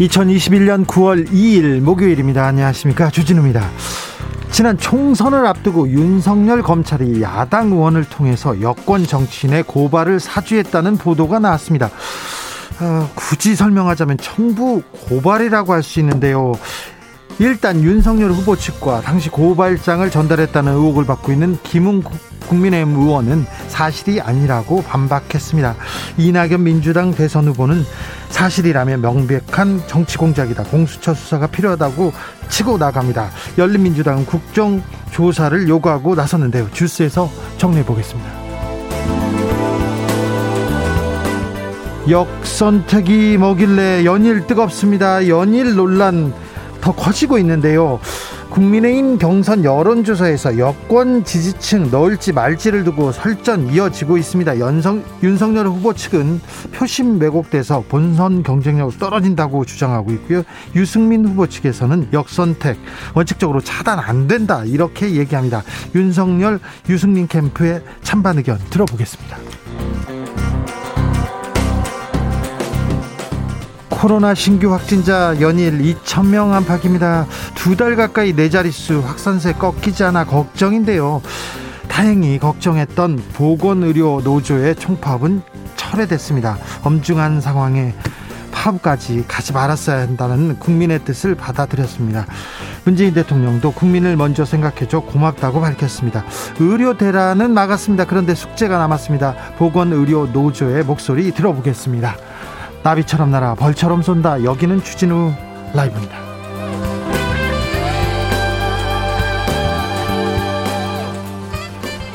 2021년 9월 2일 목요일입니다. 안녕하십니까. 주진우입니다. 지난 총선을 앞두고 윤석열 검찰이 야당 의원을 통해서 여권 정치인의 고발을 사주했다는 보도가 나왔습니다. 어, 굳이 설명하자면 청부 고발이라고 할 수 있는데요. 일단 윤석열 후보 측과 당시 고발장을 전달했다는 의혹을 받고 있는 김웅 국민의힘 의원은 사실이 아니라고 반박했습니다. 이낙연 민주당 대선 후보는 사실이라면 명백한 정치 공작이다. 공수처 수사가 필요하다고 치고 나갑니다. 열린민주당은 국정조사를 요구하고 나섰는데요. 주스에서 정리해 보겠습니다. 역선택이 뭐길래 연일 뜨겁습니다. 연일 논란 더 커지고 있는데요. 국민의힘 경선 여론조사에서 여권 지지층 넣을지 말지를 두고 설전 이어지고 있습니다. 연성, 윤석열 후보 측은 표심 왜곡돼서 본선 경쟁력 떨어진다고 주장하고 있고요. 유승민 후보 측에서는 역선택 원칙적으로 차단 안 된다 이렇게 얘기합니다. 윤석열 유승민 캠프의 찬반 의견 들어보겠습니다. 코로나 신규 확진자 연일 2천명 안팎입니다. 두 달 가까이 네 자릿수 확산세 꺾이지 않아 걱정인데요. 다행히 걱정했던 보건의료 노조의 총파업은 철회됐습니다. 엄중한 상황에 파업까지 가지 말았어야 한다는 국민의 뜻을 받아들였습니다. 문재인 대통령도 국민을 먼저 생각해줘 고맙다고 밝혔습니다. 의료 대란은 막았습니다. 그런데 숙제가 남았습니다. 보건의료 노조의 목소리 들어보겠습니다. 나비처럼 날아 벌처럼 쏜다. 여기는 추진우 라이브입니다.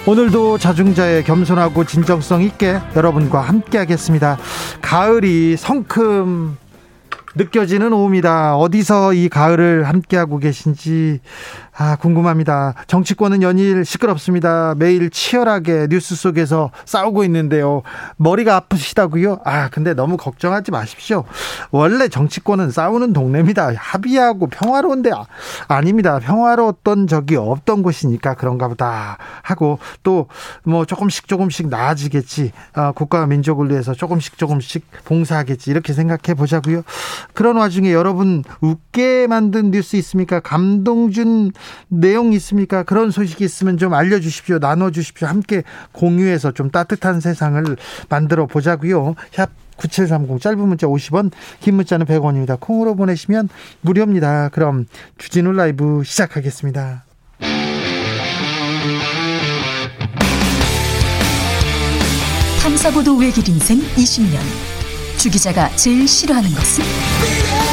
오늘도 자중자의 겸손하고 진정성 있게 여러분과 함께 하겠습니다. 가을이 성큼 느껴지는 오후입니다. 어디서 이 가을을 함께하고 계신지 아, 궁금합니다. 정치권은 연일 시끄럽습니다. 매일 치열하게 뉴스 속에서 싸우고 있는데요. 머리가 아프시다고요? 아, 근데 너무 걱정하지 마십시오. 원래 정치권은 싸우는 동네입니다. 합의하고 평화로운데 아, 닙니다 평화로웠던 적이 없던 곳이니까 그런가 보다 하고 또 뭐 조금씩 조금씩 나아지겠지. 아, 국가와 민족을 위해서 조금씩 조금씩 봉사하겠지. 이렇게 생각해 보자고요. 그런 와중에 여러분 웃게 만든 뉴스 있습니까? 감동준 내용 있습니까? 그런 소식이 있으면 좀 알려주십시오. 나눠주십시오. 함께 공유해서 좀 따뜻한 세상을 만들어 보자고요. 샵 9730 짧은 문자 50원 긴 문자는 100원입니다. 콩으로 보내시면 무료입니다. 그럼 주진우 라이브 시작하겠습니다. 탐사보도 외길 인생 20년 주 기자가 제일 싫어하는 것은?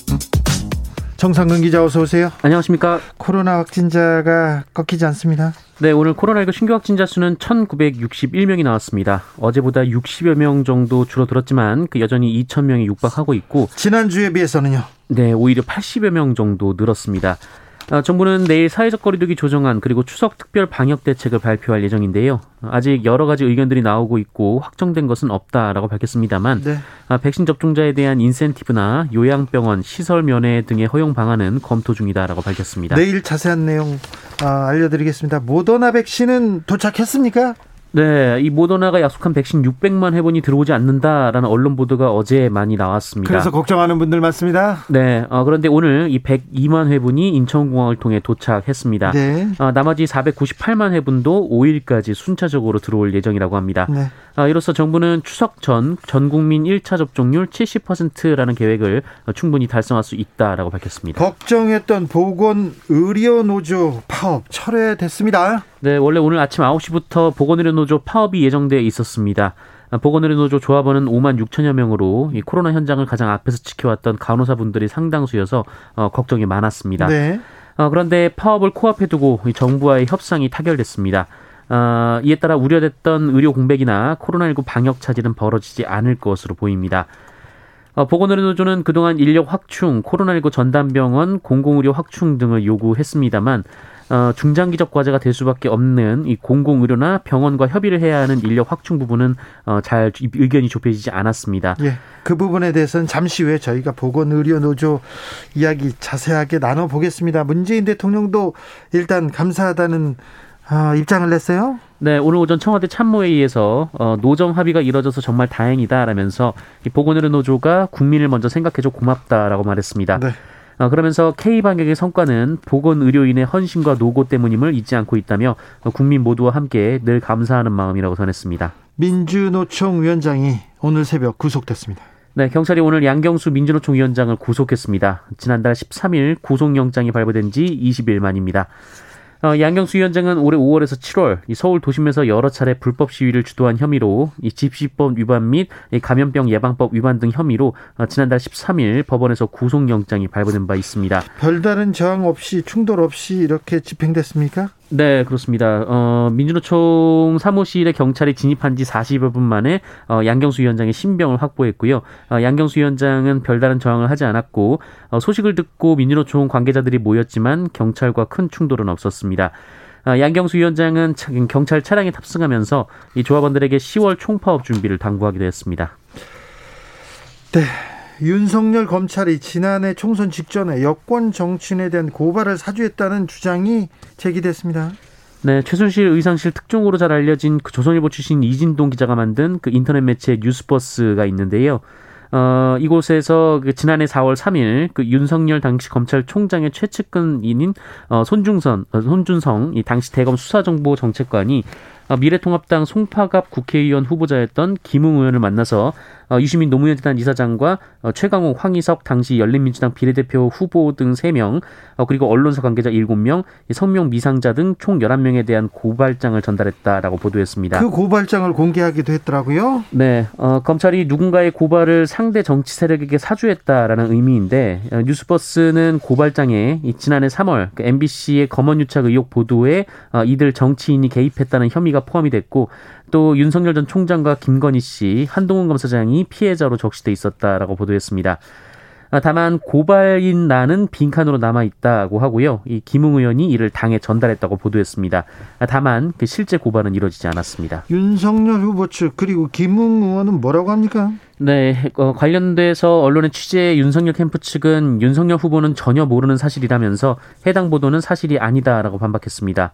정상근 기자 어서 오세요. 안녕하십니까. 코로나 확진자가 꺾이지 않습니다. 네, 오늘 코로나19 신규 확진자 수는 1,961명이 나왔습니다. 어제보다 60여 명 정도 줄어들었지만 그 여전히 2,000명이 육박하고 있고 지난주에 비해서는요. 네, 오히려 80여 명 정도 늘었습니다. 아, 정부는 내일 사회적 거리두기 조정안 그리고 추석 특별 방역 대책을 발표할 예정인데요. 아직 여러 가지 의견들이 나오고 있고 확정된 것은 없다라고 밝혔습니다만 네. 아, 백신 접종자에 대한 인센티브나 요양병원 시설 면회 등의 허용 방안은 검토 중이다라고 밝혔습니다. 내일 자세한 내용 아, 알려드리겠습니다. 모더나 백신은 도착했습니까? 네, 이 모더나가 약속한 백신 600만 회분이 들어오지 않는다라는 언론 보도가 어제 많이 나왔습니다. 그래서 걱정하는 분들 많습니다. 네, 어, 그런데 오늘 이 102만 회분이 인천공항을 통해 도착했습니다. 네. 어, 나머지 498만 회분도 5일까지 순차적으로 들어올 예정이라고 합니다. 네. 어, 이로써 정부는 추석 전 전 국민 1차 접종률 70%라는 계획을 충분히 달성할 수 있다라고 밝혔습니다. 걱정했던 보건 의료 노조 파업 철회됐습니다. 네, 원래 오늘 아침 9시부터 보건 의료 노조 파업이 예정돼 있었습니다. 보건의료노조 조합원은 5만 6천여 명으로 이 코로나 현장을 가장 앞에서 지켜왔던 간호사분들이 상당수여서 어, 걱정이 많았습니다. 네. 어, 그런데 파업을 코앞에 두고 정부와의 협상이 타결됐습니다. 어, 이에 따라 우려됐던 의료 공백이나 코로나19 방역 차질은 벌어지지 않을 것으로 보입니다. 어, 보건의료노조는 그동안 인력 확충, 코로나19 전담병원, 공공의료 확충 등을 요구했습니다만 어, 중장기적 과제가 될 수밖에 없는 이 공공의료나 병원과 협의를 해야 하는 인력 확충 부분은 어, 잘 의견이 좁혀지지 않았습니다. 예, 그 부분에 대해서는 잠시 후에 저희가 보건의료노조 이야기 자세하게 나눠보겠습니다. 문재인 대통령도 일단 감사하다는 어, 입장을 냈어요. 네, 오늘 오전 청와대 참모회의에서 어, 노정 합의가 이뤄져서 정말 다행이다라면서 이 보건의료 노조가 국민을 먼저 생각해줘 고맙다라고 말했습니다. 네. 어, 그러면서 K 방역의 성과는 보건 의료인의 헌신과 노고 때문임을 잊지 않고 있다며 국민 모두와 함께 늘 감사하는 마음이라고 전했습니다. 민주노총 위원장이 오늘 새벽 구속됐습니다. 네, 경찰이 오늘 양경수 민주노총 위원장을 구속했습니다. 지난달 13일 구속영장이 발부된 지 20일 만입니다. 어, 양경수 위원장은 올해 5월에서 7월 이 서울 도심에서 여러 차례 불법 시위를 주도한 혐의로 이 집시법 위반 및이 감염병 예방법 위반 등 혐의로 어, 지난달 13일 법원에서 구속영장이 발부된 바 있습니다. 별다른 저항 없이 충돌 없이 이렇게 집행됐습니까? 네, 그렇습니다. 어, 민주노총 사무실에 경찰이 진입한 지 40여 분 만에 어, 양경수 위원장의 신병을 확보했고요. 어, 양경수 위원장은 별다른 저항을 하지 않았고 어, 소식을 듣고 민주노총 관계자들이 모였지만 경찰과 큰 충돌은 없었습니다. 어, 양경수 위원장은 경찰 차량에 탑승하면서 이 조합원들에게 10월 총파업 준비를 당부하기도 했습니다. 네. 윤석열 검찰이 지난해 총선 직전에 여권 정치인에 대한 고발을 사주했다는 주장이 제기됐습니다. 네, 최순실 의상실 특종으로 잘 알려진 그 조선일보 출신 이진동 기자가 만든 그 인터넷 매체 뉴스버스가 있는데요. 어, 이곳에서 그 지난해 4월 3일 그 윤석열 당시 검찰총장의 최측근인인 어, 손중선, 어, 손준성 이 당시 대검 수사정보 정책관이 어, 미래통합당 송파갑 국회의원 후보자였던 김웅 의원을 만나서 어, 유시민 노무현 재단 이사장과 어, 최강욱, 황희석 당시 열린민주당 비례대표 후보 등 3명 그리고 언론사 관계자 7명, 성명 미상자 등총 11명에 대한 고발장을 전달했다라고 보도했습니다. 그 고발장을 공개하기도 했더라고요. 네, 어, 검찰이 누군가의 고발을 상대 정치 세력에게 사주했다라는 의미인데 뉴스버스는 고발장에 지난해 3월 그 MBC의 검언유착 의혹 보도에 이들 정치인이 개입했다는 혐의가 포함이 됐고 또 윤석열 전 총장과 김건희 씨, 한동훈 검사장이 피해자로 적시돼 있었다라고 보도했습니다. 아, 다만 고발인 나는 빈칸으로 남아 있다고 하고요. 이 김웅 의원이 이를 당에 전달했다고 보도했습니다. 아, 다만 그 실제 고발은 이루어지지 않았습니다. 윤석열 후보 측 그리고 김웅 의원은 뭐라고 합니까? 네, 어, 관련돼서 언론의 취재 윤석열 캠프 측은 윤석열 후보는 전혀 모르는 사실이라면서 해당 보도는 사실이 아니다라고 반박했습니다.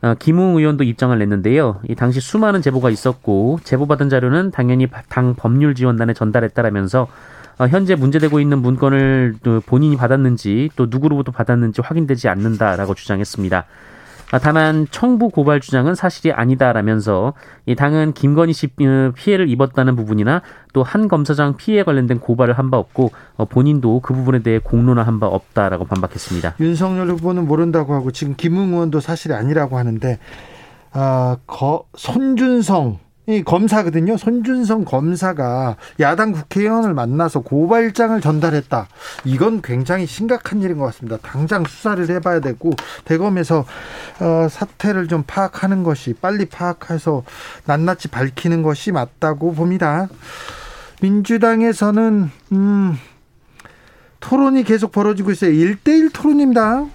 어, 김웅 의원도 입장을 냈는데요. 이 당시 수많은 제보가 있었고 제보받은 자료는 당연히 당 법률 지원단에 전달했다라면서 어, 현재 문제되고 있는 문건을 본인이 받았는지 또 누구로부터 받았는지 확인되지 않는다라고 주장했습니다. 아, 다만 청부 고발 주장은 사실이 아니다라면서 이 당은 김건희 씨 어, 피해를 입었다는 부분이나 또 한 검사장 피해에 관련된 고발을 한 바 없고 어, 본인도 그 부분에 대해 공론화한 바 없다라고 반박했습니다. 윤석열 후보는 모른다고 하고 지금 김웅 의원도 사실이 아니라고 하는데 아, 거, 손준성 이 검사거든요. 손준성 검사가 야당 국회의원을 만나서 고발장을 전달했다. 이건 굉장히 심각한 일인 것 같습니다. 당장 수사를 해봐야 되고 대검에서 어, 사태를 좀 파악하는 것이 빨리 파악해서 낱낱이 밝히는 것이 맞다고 봅니다. 민주당에서는 음, 토론이 계속 벌어지고 있어요. 1대1 토론입니다.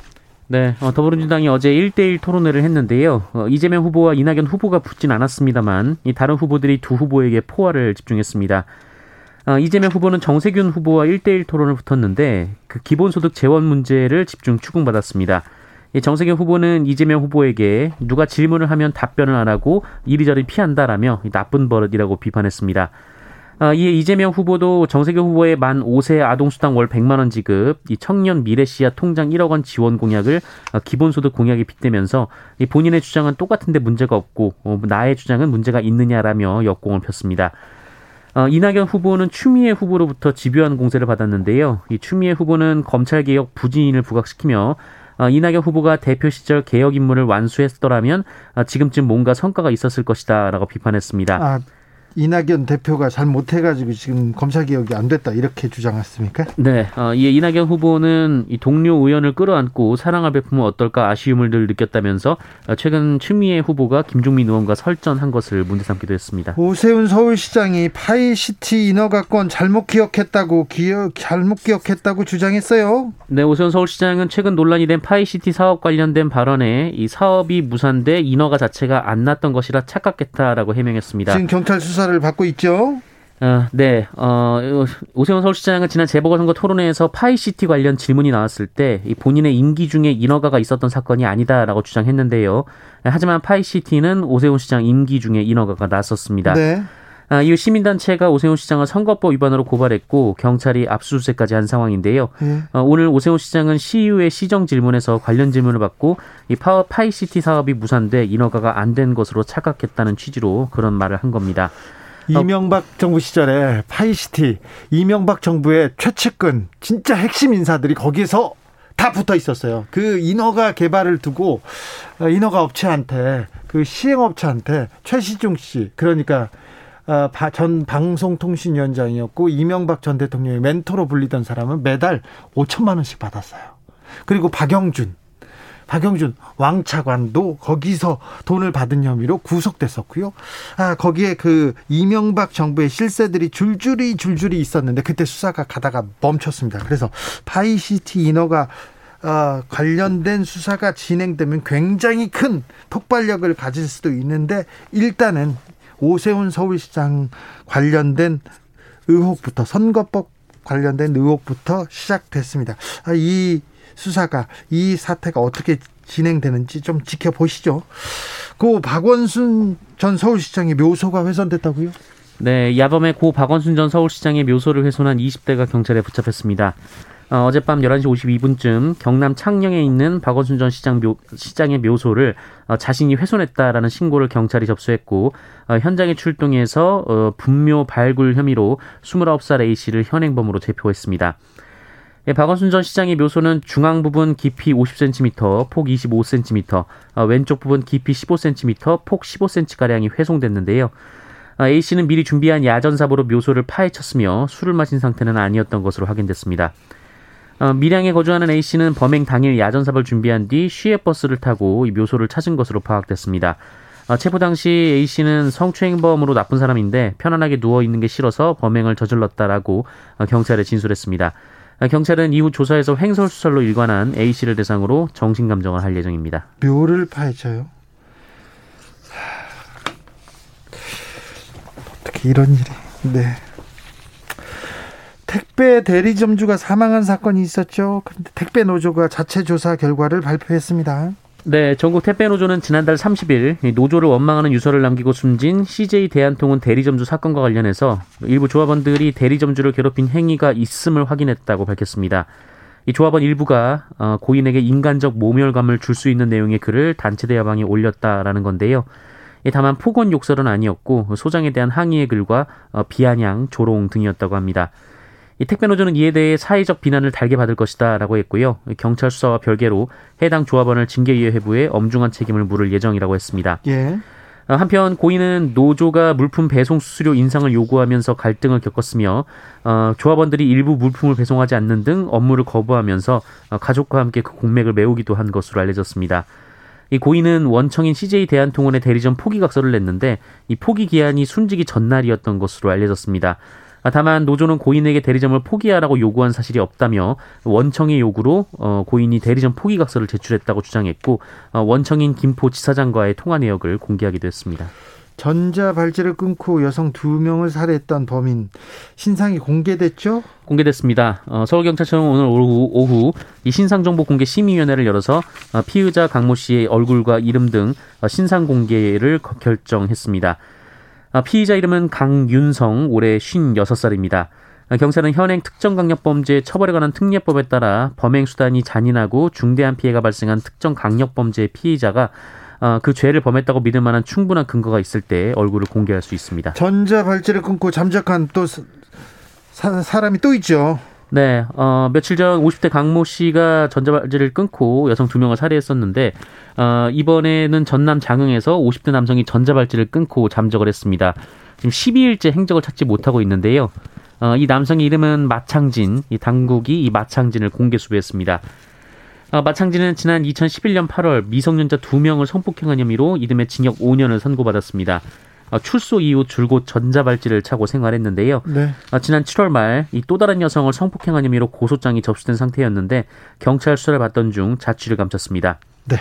네, 어, 더불어민주당이 어제 1대1 토론회를 했는데요. 어, 이재명 후보와 이낙연 후보가 붙진 않았습니다만 이 다른 후보들이 두 후보에게 포화를 집중했습니다. 어, 이재명 후보는 정세균 후보와 1대1 토론을 붙었는데 그 기본소득 재원 문제를 집중 추궁받았습니다. 정세균 후보는 이재명 후보에게 누가 질문을 하면 답변을 안 하고 이리저리 피한다라며 나쁜 버릇이라고 비판했습니다. 아, 이에 이재명 후보도 정세균 후보의 만 5세 아동수당 월 100만 원 지급, 이 청년 미래시야 통장 1억 원 지원 공약을 아, 기본소득 공약에 빗대면서 이 본인의 주장은 똑같은데 문제가 없고 어, 나의 주장은 문제가 있느냐라며 역공을 폈습니다. 어, 이낙연 후보는 추미애 후보로부터 집요한 공세를 받았는데요. 이 추미애 후보는 검찰 개혁 부진을 부각시키며 어, 이낙연 후보가 대표 시절 개혁 임무를 완수했더라면 어, 지금쯤 뭔가 성과가 있었을 것이다 라고 비판했습니다. 아, 이낙연 대표가 잘 못해가지고 지금 검찰 개혁이 안 됐다 이렇게 주장했습니까? 네, 어, 이 이낙연 후보는 이 동료 의원을 끌어안고 사랑을 베푸면 어떨까 아쉬움을 늘 느꼈다면서 어, 최근 추미애 후보가 김종민 의원과 설전한 것을 문제 삼기도 했습니다. 오세훈 서울시장이 파이시티 인허가권 잘못 기억했다고 기억 잘못 기억했다고 주장했어요. 네, 오세훈 서울시장은 최근 논란이 된 파이시티 사업 관련된 발언에 이 사업이 무산돼 인허가 자체가 안 났던 것이라 착각했다라고 해명했습니다. 지금 경찰 수사 조사를 받고 있죠. 어, 네. 어, 오세훈 서울시장은 지난 재보궐선거 토론회에서 파이시티 관련 질문이 나왔을 때 본인의 임기 중에 인허가가 있었던 사건이 아니다라고 주장했는데요. 하지만 파이시티는 오세훈 시장 임기 중에 인허가가 났었습니다. 네. 아, 이후 시민단체가 오세훈 시장을 선거법 위반으로 고발했고 경찰이 압수수색까지 한 상황인데요. 네. 어, 오늘 오세훈 시장은 시의회 시정 질문에서 관련 질문을 받고 이 파워 파이시티 사업이 무산돼 인허가가 안 된 것으로 착각했다는 취지로 그런 말을 한 겁니다. 어, 이명박 정부 시절에 파이시티 이명박 정부의 최측근 진짜 핵심 인사들이 거기서 다 붙어 있었어요. 그 인허가 개발을 두고 어, 인허가 업체한테 그 시행업체한테 최시중 씨 그러니까 어, 전 방송통신위원장이었고 이명박 전 대통령의 멘토로 불리던 사람은 매달 5천만 원씩 받았어요. 그리고 박영준 박영준 왕차관도 거기서 돈을 받은 혐의로 구속됐었고요. 아, 거기에 그 이명박 정부의 실세들이 줄줄이 줄줄이 있었는데 그때 수사가 가다가 멈췄습니다. 그래서 파이시티 인허가 어, 관련된 수사가 진행되면 굉장히 큰 폭발력을 가질 수도 있는데 일단은 오세훈 서울시장 관련된 의혹부터 선거법 관련된 의혹부터 시작됐습니다. 아, 이 수사가 이 사태가 어떻게 진행되는지 좀 지켜보시죠. 그 박원순 전 서울시장의 묘소가 훼손됐다고요? 네, 야범의 고 박원순 전 서울시장의 묘소를 훼손한 20대가 경찰에 붙잡혔습니다. 어, 어젯밤 11시 52분쯤 경남 창녕에 있는 박원순 전 시장 묘, 시장의 묘소를 어, 자신이 훼손했다라는 신고를 경찰이 접수했고 어, 현장에 출동해서 어, 분묘 발굴 혐의로 29살 A씨를 현행범으로 체포했습니다. 예, 박원순 전 시장의 묘소는 중앙 부분 깊이 50cm, 폭 25cm, 어, 왼쪽 부분 깊이 15cm, 폭 15cm가량이 훼손됐는데요. 어, A씨는 미리 준비한 야전삽으로 묘소를 파헤쳤으며 술을 마신 상태는 아니었던 것으로 확인됐습니다. 어, 밀양에 거주하는 A 씨는 범행 당일 야전삽을 준비한 뒤 시외버스를 타고 이 묘소를 찾은 것으로 파악됐습니다. 어, 체포 당시 A 씨는 성추행범으로 나쁜 사람인데 편안하게 누워 있는 게 싫어서 범행을 저질렀다라고 어, 경찰에 진술했습니다. 어, 경찰은 이후 조사에서 횡설수설로 일관한 A 씨를 대상으로 정신 감정을 할 예정입니다. 묘를 파헤쳐요. 어떻게 이런 일이? 네. 택배 대리점주가 사망한 사건이 있었죠. 그런데 택배 노조가 자체 조사 결과를 발표했습니다. 네, 전국 택배 노조는 지난달 30일 노조를 원망하는 유서를 남기고 숨진 CJ 대한통운 대리점주 사건과 관련해서 일부 조합원들이 대리점주를 괴롭힌 행위가 있음을 확인했다고 밝혔습니다. 이 조합원 일부가 어, 고인에게 인간적 모멸감을 줄 수 있는 내용의 글을 단체 대화방에 올렸다라는 건데요. 다만 폭언 욕설은 아니었고 소장에 대한 항의의 글과 어, 비아냥, 조롱 등이었다고 합니다. 이 택배 노조는 이에 대해 사회적 비난을 달게 받을 것이다라고 했고요. 경찰 수사와 별개로 해당 조합원을 징계위에 회부해 엄중한 책임을 물을 예정이라고 했습니다. 예. 어, 한편 고인은 노조가 물품 배송 수수료 인상을 요구하면서 갈등을 겪었으며 어, 조합원들이 일부 물품을 배송하지 않는 등 업무를 거부하면서 어, 가족과 함께 그 공맥을 메우기도 한 것으로 알려졌습니다. 이 고인은 원청인 CJ 대한통운의 대리점 포기각서를 냈는데 이 포기 기한이 순직이 전날이었던 것으로 알려졌습니다. 아, 다만 노조는 고인에게 대리점을 포기하라고 요구한 사실이 없다며 원청의 요구로 어, 고인이 대리점 포기각서를 제출했다고 주장했고 어, 원청인 김포 지사장과의 통화 내역을 공개하기도 했습니다. 전자 발찌를 끊고 여성 두 명을 살해했던 범인 신상이 공개됐죠? 공개됐습니다. 어, 서울경찰청은 오늘 오후, 오후 이 신상정보 공개 심의위원회를 열어서 어, 피의자 강모 씨의 얼굴과 이름 등 어, 신상 공개를 결정했습니다. 어, 피의자 이름은 강윤성, 올해 56살입니다. 어, 경찰은 현행 특정강력범죄 처벌에 관한 특례법에 따라 범행 수단이 잔인하고 중대한 피해가 발생한 특정 강력범죄 피의자가 어, 그 죄를 범했다고 믿을 만한 충분한 근거가 있을 때 얼굴을 공개할 수 있습니다. 전자 발찌를 끊고 잠적한 또 사, 사람이 또 있죠. 네, 어, 며칠 전 50대 강모 씨가 전자발찌를 끊고 여성 두 명을 살해했었는데, 어, 이번에는 전남 장흥에서 50대 남성이 전자발찌를 끊고 잠적을 했습니다. 지금 12일째 행적을 찾지 못하고 있는데요. 어, 이 남성의 이름은 마창진, 이 당국이 이 마창진을 공개 수배했습니다. 어, 마창진은 지난 2011년 8월 미성년자 2명을 성폭행한 혐의로 이듬해 징역 5년을 선고받았습니다. 어, 출소 이후 줄곧 전자발찌를 차고 생활했는데요. 네. 어, 지난 7월 말 이 또 다른 여성을 성폭행한 혐의로 고소장이 접수된 상태였는데 경찰 수사를 받던 중 자취를 감췄습니다. 네.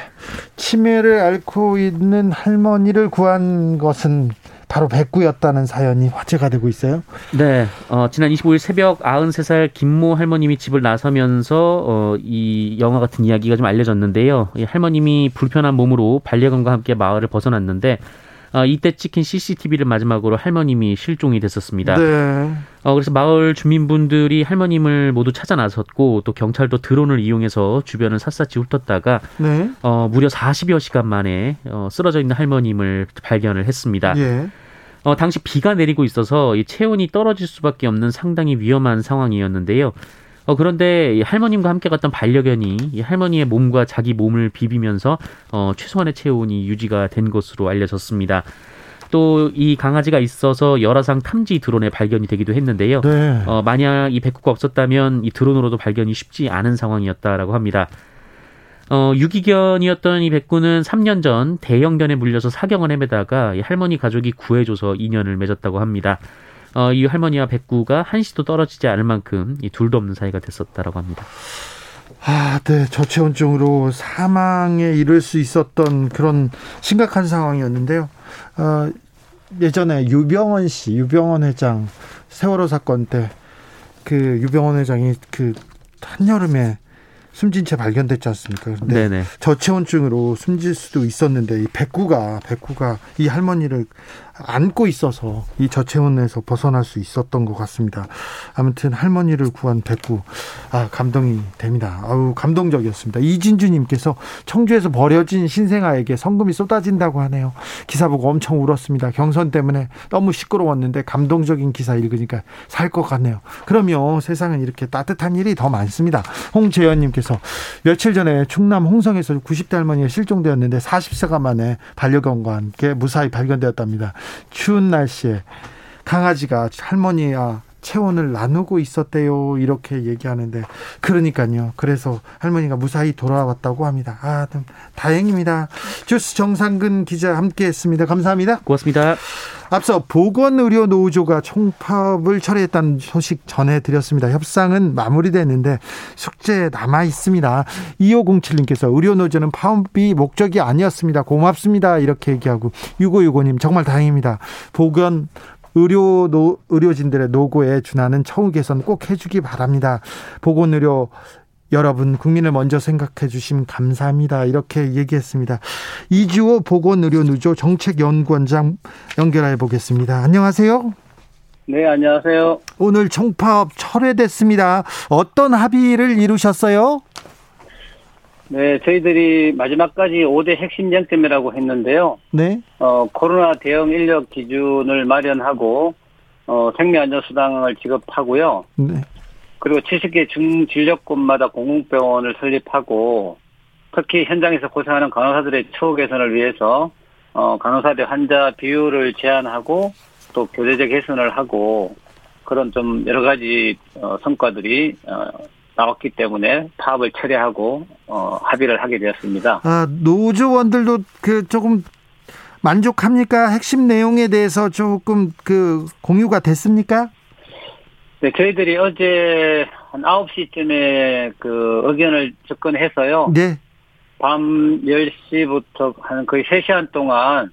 치매를 앓고 있는 할머니를 구한 것은 바로 백구였다는 사연이 화제가 되고 있어요. 네. 어, 지난 25일 새벽 93살 김모 할머님이 집을 나서면서 어, 이 영화 같은 이야기가 좀 알려졌는데요. 이 할머님이 불편한 몸으로 반려견과 함께 마을을 벗어났는데 어, 이때 찍힌 CCTV를 마지막으로 할머님이 실종이 됐었습니다. 네. 어, 그래서 마을 주민분들이 할머님을 모두 찾아 나섰고 또 경찰도 드론을 이용해서 주변을 샅샅이 훑었다가 네. 어, 무려 40여 시간 만에 어, 쓰러져 있는 할머님을 발견을 했습니다. 예. 어, 당시 비가 내리고 있어서 이 체온이 떨어질 수밖에 없는 상당히 위험한 상황이었는데요. 어, 그런데 이 할머님과 함께 갔던 반려견이 이 할머니의 몸과 자기 몸을 비비면서 어, 최소한의 체온이 유지가 된 것으로 알려졌습니다. 또 이 강아지가 있어서 열화상 탐지 드론에 발견이 되기도 했는데요. 네. 어, 만약 이 백구가 없었다면 이 드론으로도 발견이 쉽지 않은 상황이었다라고 합니다. 어, 유기견이었던 이 백구는 3년 전 대형견에 물려서 사경을 헤매다가 할머니 가족이 구해줘서 인연을 맺었다고 합니다. 어, 이 할머니와 백구가 한시도 떨어지지 않을 만큼 이 둘도 없는 사이가 됐었다라고 합니다. 아, 네. 저체온증으로 사망에 이를 수 있었던 그런 심각한 상황이었는데요. 어, 예전에 유병원 씨, 유병원 회장 세월호 사건 때 그 유병원 회장이 그 한여름에 숨진 채 발견됐지 않습니까? 네네. 저체온증으로 숨질 수도 있었는데 이 백구가 백구가 이 할머니를 안고 있어서 이 저체온에서 벗어날 수 있었던 것 같습니다. 아무튼 할머니를 구한 백구 아 감동이 됩니다. 아우 감동적이었습니다. 이진주님께서 청주에서 버려진 신생아에게 성금이 쏟아진다고 하네요. 기사 보고 엄청 울었습니다. 경선 때문에 너무 시끄러웠는데 감동적인 기사 읽으니까 살 것 같네요. 그러면 세상은 이렇게 따뜻한 일이 더 많습니다. 홍재현님께서 며칠 전에 충남 홍성에서 90대 할머니가 실종되었는데 40세가 만에 반려견과 함께 무사히 발견되었답니다. 추운 날씨에 강아지가 할머니와 체온을 나누고 있었대요. 이렇게 얘기하는데 그러니까요. 그래서 할머니가 무사히 돌아왔다고 합니다. 아, 다행입니다. 주스 정상근 기자 함께했습니다. 감사합니다. 고맙습니다. 앞서 보건의료 노조가 총파업을 철회했다는 소식 전해드렸습니다. 협상은 마무리됐는데 숙제 남아 있습니다. 2507님께서 의료 노조는 파업이 목적이 아니었습니다. 고맙습니다. 이렇게 얘기하고 6565님 정말 다행입니다. 보건 의료 노, 의료진들의 노고에 준하는 처우 개선 꼭 해주기 바랍니다. 보건의료 여러분 국민을 먼저 생각해 주시면 감사합니다. 이렇게 얘기했습니다. 이주호 보건의료노조 정책연구원장 연결해 보겠습니다. 안녕하세요. 네, 안녕하세요. 오늘 총파업 철회됐습니다. 어떤 합의를 이루셨어요? 네, 저희들이 마지막까지 5대 핵심 쟁점이라고 했는데요. 네. 어, 코로나 대응 인력 기준을 마련하고, 어, 생명안전수당을 지급하고요. 네. 그리고 70개 중진료권마다 공공병원을 설립하고, 특히 현장에서 고생하는 간호사들의 처우 개선을 위해서, 어, 간호사 대 환자 비율을 제한하고, 또 교대적 개선을 하고, 그런 좀 여러 가지, 어, 성과들이, 어, 나왔기 때문에 파업을 철회하고 어, 합의를 하게 되었습니다. 아, 노조원들도 그 조금 만족합니까? 핵심 내용에 대해서 조금 그 공유가 됐습니까? 네, 저희들이 어제 한 9시쯤에 그 의견을 접근해서요. 네. 밤 10시부터 한 거의 3시간 동안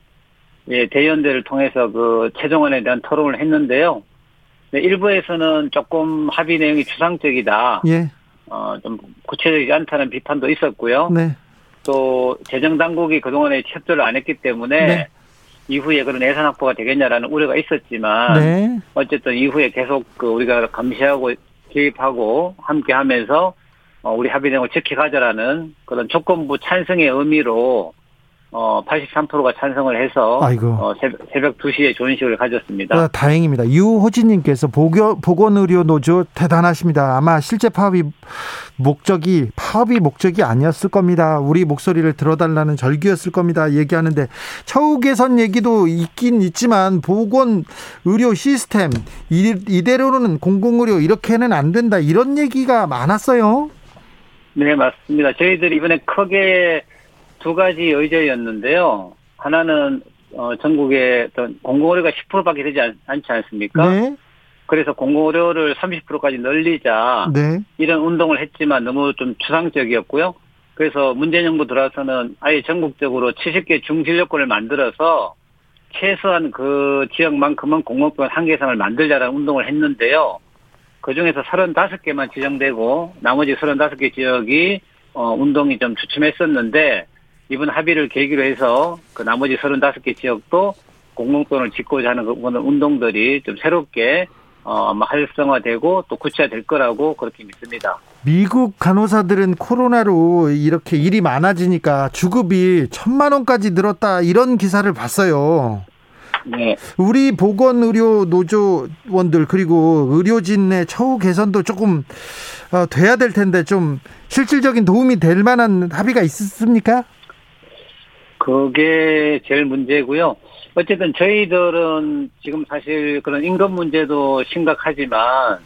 예, 대의원들을 통해서 그 최종안에 대한 토론을 했는데요. 네, 일부에서는 조금 합의 내용이 추상적이다. 예. 어, 좀 구체적이지 않다는 비판도 있었고요. 네. 또 재정 당국이 그동안에 협조를 안 했기 때문에 네. 이후에 그런 예산 확보가 되겠냐라는 우려가 있었지만 네. 어쨌든 이후에 계속 그 우리가 감시하고 개입하고 함께 하면서 어, 우리 합의 내용을 지켜가자라는 그런 조건부 찬성의 의미로 어, 83%가 찬성을 해서 아이고. 어, 새벽, 2시에 존식을 가졌습니다. 아, 다행입니다. 유호진님께서 보건의료 노조 대단하십니다. 아마 실제 파업이 목적이 파업이 목적이 아니었을 겁니다. 우리 목소리를 들어달라는 절기였을 겁니다. 얘기하는데 처우 개선 얘기도 있긴 있지만 보건의료 시스템 이대로는 공공의료 이렇게는 안 된다 이런 얘기가 많았어요. 네 맞습니다. 저희들이 이번에 크게 두 가지 의제였는데요. 하나는 어, 전국의 어떤 공공의료가 10%밖에 되지 않, 지 않습니까? 네. 그래서 공공의료를 30%까지 늘리자 네. 이런 운동을 했지만 너무 좀 추상적이었고요. 그래서 문재인 정부 들어와서는 아예 전국적으로 70개 중진료권을 만들어서 최소한 그 지역만큼은 공공병원 한 개상을 만들자라는 운동을 했는데요. 그 중에서 35개만 지정되고 나머지 35개 지역이 어, 운동이 좀 주춤했었는데 이번 합의를 계기로 해서 그 나머지 35개 지역도 공공권을 짓고자 하는 그런 운동들이 좀 새롭게 어, 아마 활성화되고 또 구체화될 거라고 그렇게 믿습니다. 미국 간호사들은 코로나로 이렇게 일이 많아지니까 주급이 천만 원까지 늘었다 이런 기사를 봤어요. 네. 우리 보건의료 노조원들 그리고 의료진의 처우 개선도 조금 어, 돼야 될 텐데 좀 실질적인 도움이 될 만한 합의가 있습니까? 그게 제일 문제고요. 어쨌든 저희들은 지금 사실 그런 임금 문제도 심각하지만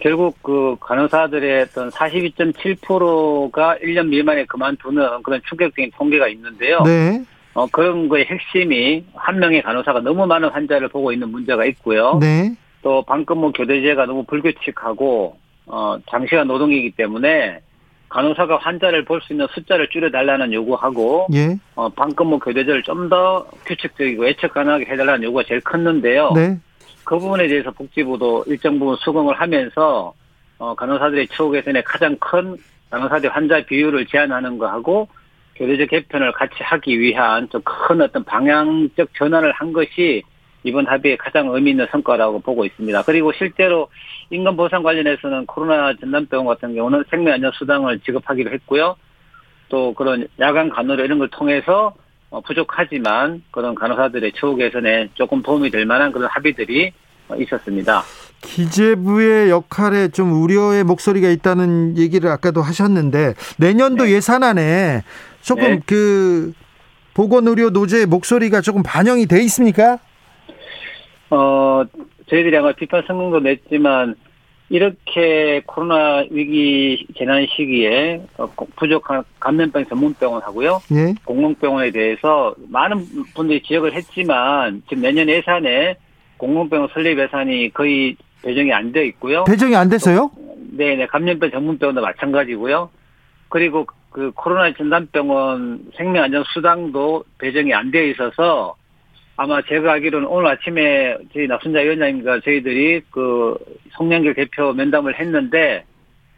결국 그 간호사들의 어떤 42.7%가 1년 미만에 그만두는 그런 충격적인 통계가 있는데요. 네. 어, 그런 거의 핵심이 한 명의 간호사가 너무 많은 환자를 보고 있는 문제가 있고요. 네. 또 방근무 교대제가 너무 불규칙하고 어, 장시간 노동이기 때문에 간호사가 환자를 볼 수 있는 숫자를 줄여달라는 요구하고 예. 어, 방근무 교대제를 좀 더 규칙적이고 예측 가능하게 해달라는 요구가 제일 컸는데요. 네. 그 부분에 대해서 복지부도 일정 부분 수긍을 하면서 어, 간호사들의 처우 개선에 가장 큰 간호사들 환자 비율을 제한하는 거하고 교대제 개편을 같이 하기 위한 좀 큰 어떤 방향적 전환을 한 것이 이번 합의의 가장 의미 있는 성과라고 보고 있습니다. 그리고 실제로 임금 보상 관련해서는 코로나 전담병원 같은 경우는 생명안전 수당을 지급하기로 했고요. 또 그런 야간 간호료 이런 걸 통해서 어, 부족하지만 그런 간호사들의 처우 개선에 조금 도움이 될 만한 그런 합의들이 어, 있었습니다. 기재부의 역할에 좀 우려의 목소리가 있다는 얘기를 아까도 하셨는데 내년도 네. 예산안에 조금 네. 그 보건의료 노조의 목소리가 조금 반영이 돼 있습니까? 어, 저희들이 아마 비판 성명도 냈지만 이렇게 코로나 위기 재난 시기에 어, 부족한 감염병 전문병원 하고요. 예? 공공병원에 대해서 많은 분들이 지적을 했지만 지금 내년 예산에 공공병원 설립 예산이 거의 배정이 안 되어 있고요. 배정이 안 됐어요? 네 네 감염병 전문병원도 마찬가지고요. 그리고 그 코로나 진단병원 생명안전수당도 배정이 안 되어 있어서 아마 제가 알기로는 오늘 아침에 저희 낙순자 위원장님과 저희들이 그 송영길 대표 면담을 했는데